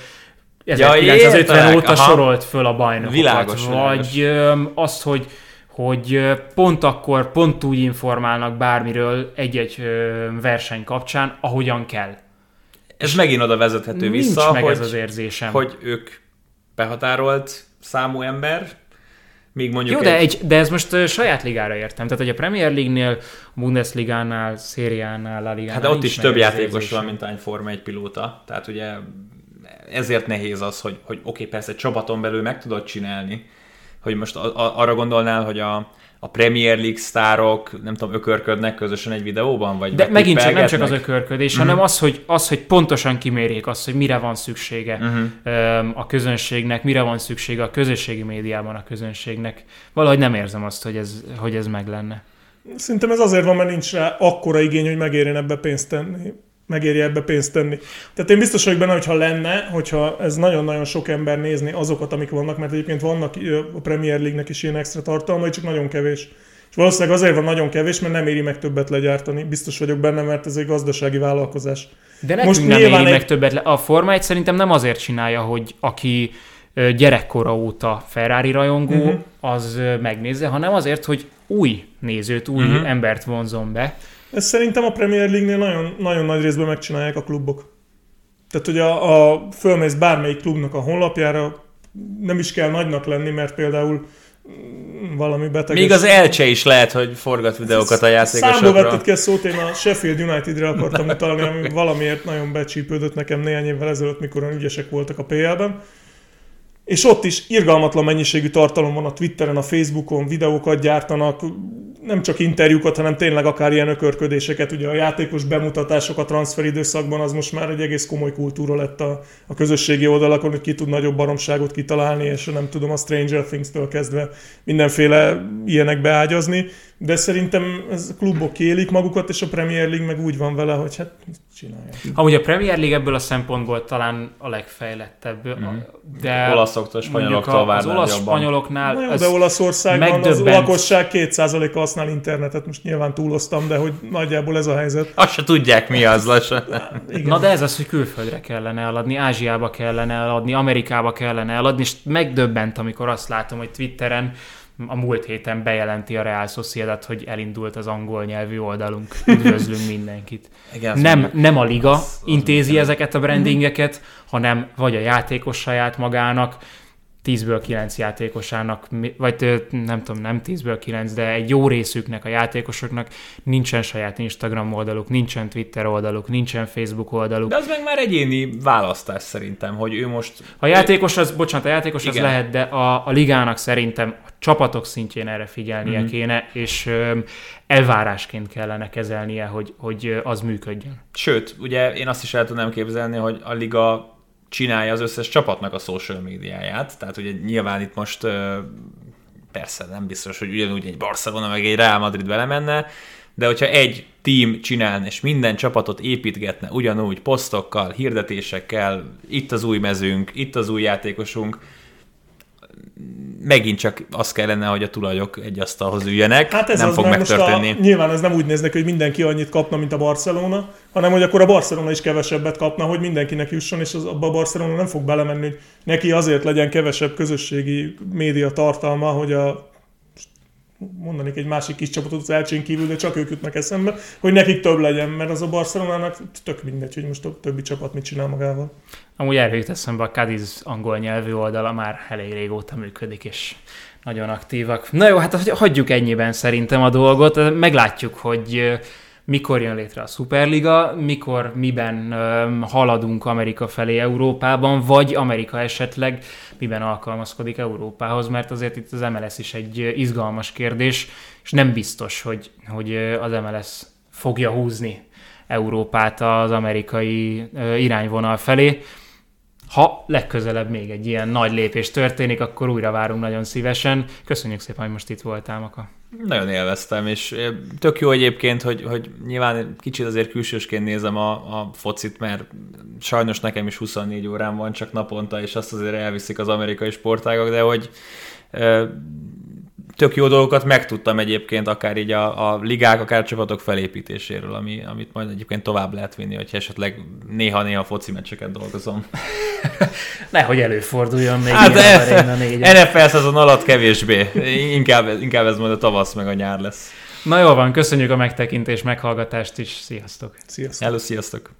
1950 ja, óta aha. sorolt föl a bajnokokat. Világos, vagy világos. azt, hogy hogy pont akkor pont úgy informálnak bármiről egy-egy verseny kapcsán, ahogyan kell. Ez megint oda vezethető Nincs vissza, meg hogy, ez az érzésem. hogy ők behatárolt számú ember, még mondjuk Jó, de, egy... de ez most uh, saját ligára értem. Tehát, hogy a Premier League-nél, a Bundesligánál, Szériánál, a Ligánál Hát de ott is több játékos van, mint egy Forma egy pilóta. Tehát ugye ezért nehéz az, hogy, hogy oké, okay, persze csapaton belül meg tudod csinálni, hogy most a, a, arra gondolnál, hogy a, a Premier League sztárok, nem tudom, ökörködnek közösen egy videóban? Vagy De megint csak nem csak az ökörködés, uh-huh. hanem az hogy, az, hogy pontosan kimérjék azt, hogy mire van szüksége uh-huh. a közönségnek, mire van szüksége a közösségi médiában a közönségnek. Valahogy nem érzem azt, hogy ez, hogy ez meg lenne. Szerintem ez azért van, mert nincs rá akkora igény, hogy megérjen ebbe pénzt tenni megéri ebbe pénzt tenni. Tehát én biztos vagyok benne, hogyha lenne, hogyha ez nagyon-nagyon sok ember nézni azokat, amik vannak, mert egyébként vannak a Premier League-nek is ilyen extra tartalmai, csak nagyon kevés. És valószínűleg azért van nagyon kevés, mert nem éri meg többet legyártani. Biztos vagyok benne, mert ez egy gazdasági vállalkozás. De nekünk Most nem éri egy... meg többet. Le... A Forma 1 szerintem nem azért csinálja, hogy aki gyerekkora óta Ferrari rajongó, uh-huh. az megnézze, hanem azért, hogy új nézőt, új uh-huh. embert vonzon be. Ezt szerintem a Premier League-nél nagyon, nagyon nagy részben megcsinálják a klubok. Tehát, hogy a, a fölmész bármelyik klubnak a honlapjára, nem is kell nagynak lenni, mert például mm, valami beteg. Még az Elcse is lehet, hogy forgat videókat a játékosokra. Számba vetted ki a szót, én a Sheffield United-re akartam utalni, ami valamiért nagyon becsípődött nekem néhány évvel ezelőtt, mikor ügyesek voltak a PL-ben és ott is irgalmatlan mennyiségű tartalom van a Twitteren, a Facebookon, videókat gyártanak, nem csak interjúkat, hanem tényleg akár ilyen ökörködéseket. Ugye a játékos bemutatások a transferidőszakban az most már egy egész komoly kultúra lett a, a közösségi oldalakon, hogy ki tud nagyobb baromságot kitalálni, és nem tudom, a Stranger Things-től kezdve mindenféle ilyenek beágyazni de szerintem ez a klubok élik magukat, és a Premier League meg úgy van vele, hogy hát csinálják. Amúgy a Premier League ebből a szempontból talán a legfejlettebb, mm. de olaszoktól, spanyoloktól az olasz spanyoloknál Na jó, de Olaszországban az lakosság 2%-a használ internetet, most nyilván túloztam, de hogy nagyjából ez a helyzet. Azt se tudják mi az lassan. Na de ez az, hogy külföldre kellene eladni, Ázsiába kellene eladni, Amerikába kellene eladni, és megdöbbent, amikor azt látom, hogy Twitteren a múlt héten bejelenti a Real Sociedad, hogy elindult az angol nyelvű oldalunk. Üdvözlünk mindenkit. Igen, nem, nem a liga az, intézi az ezeket a brandingeket, hanem vagy a játékos saját magának, 10-ből 9 játékosának, vagy nem tudom, nem 10-ből 9, de egy jó részüknek, a játékosoknak nincsen saját Instagram oldaluk, nincsen Twitter oldaluk, nincsen Facebook oldaluk. De az meg már egyéni választás szerintem, hogy ő most... A játékos az, bocsánat, a játékos Igen. az lehet, de a, a ligának szerintem a csapatok szintjén erre figyelnie mm-hmm. kéne, és ö, elvárásként kellene kezelnie, hogy, hogy az működjön. Sőt, ugye én azt is el tudnám képzelni, hogy a liga csinálja az összes csapatnak a social médiáját, tehát ugye nyilván itt most persze nem biztos, hogy ugyanúgy egy Barcelona meg egy Real Madrid belemenne, de hogyha egy team csinálna, és minden csapatot építgetne ugyanúgy posztokkal, hirdetésekkel, itt az új mezünk, itt az új játékosunk, megint csak az kellene, hogy a tulajok egy asztalhoz üljenek, hát ez nem az, fog megtörténni. A, nyilván ez nem úgy néznek, hogy mindenki annyit kapna, mint a Barcelona, hanem hogy akkor a Barcelona is kevesebbet kapna, hogy mindenkinek jusson, és az, abba a Barcelona nem fog belemenni, hogy neki azért legyen kevesebb közösségi média tartalma, hogy a mondanék egy másik kis csapatot az elcsén kívül, de csak ők jutnak eszembe, hogy nekik több legyen, mert az a Barcelonának tök mindegy, hogy most a többi csapat mit csinál magával. Amúgy erről jut eszembe, a Cadiz angol nyelvű oldala már elég régóta működik, és nagyon aktívak. Na jó, hát hagyjuk ennyiben szerintem a dolgot. Meglátjuk, hogy mikor jön létre a Superliga, mikor, miben haladunk Amerika felé Európában, vagy Amerika esetleg miben alkalmazkodik Európához, mert azért itt az MLS is egy izgalmas kérdés, és nem biztos, hogy, hogy az MLS fogja húzni Európát az amerikai irányvonal felé. Ha legközelebb még egy ilyen nagy lépés történik, akkor újra várunk nagyon szívesen. Köszönjük szépen, hogy most itt voltál, Maka. Nagyon élveztem, és tök jó egyébként, hogy, hogy nyilván kicsit azért külsősként nézem a, a focit, mert sajnos nekem is 24 órán van csak naponta, és azt azért elviszik az amerikai sportágok, de hogy tök jó dolgokat megtudtam egyébként, akár így a, a ligák, akár a csapatok felépítéséről, ami, amit majd egyébként tovább lehet vinni, hogyha esetleg néha-néha foci meccseket dolgozom. Nehogy előforduljon még hát ilyen NFL szezon alatt kevésbé. Inkább, inkább ez majd a tavasz meg a nyár lesz. Na jó van, köszönjük a megtekintés, meghallgatást is. Sziasztok! Sziasztok! Hello, sziasztok!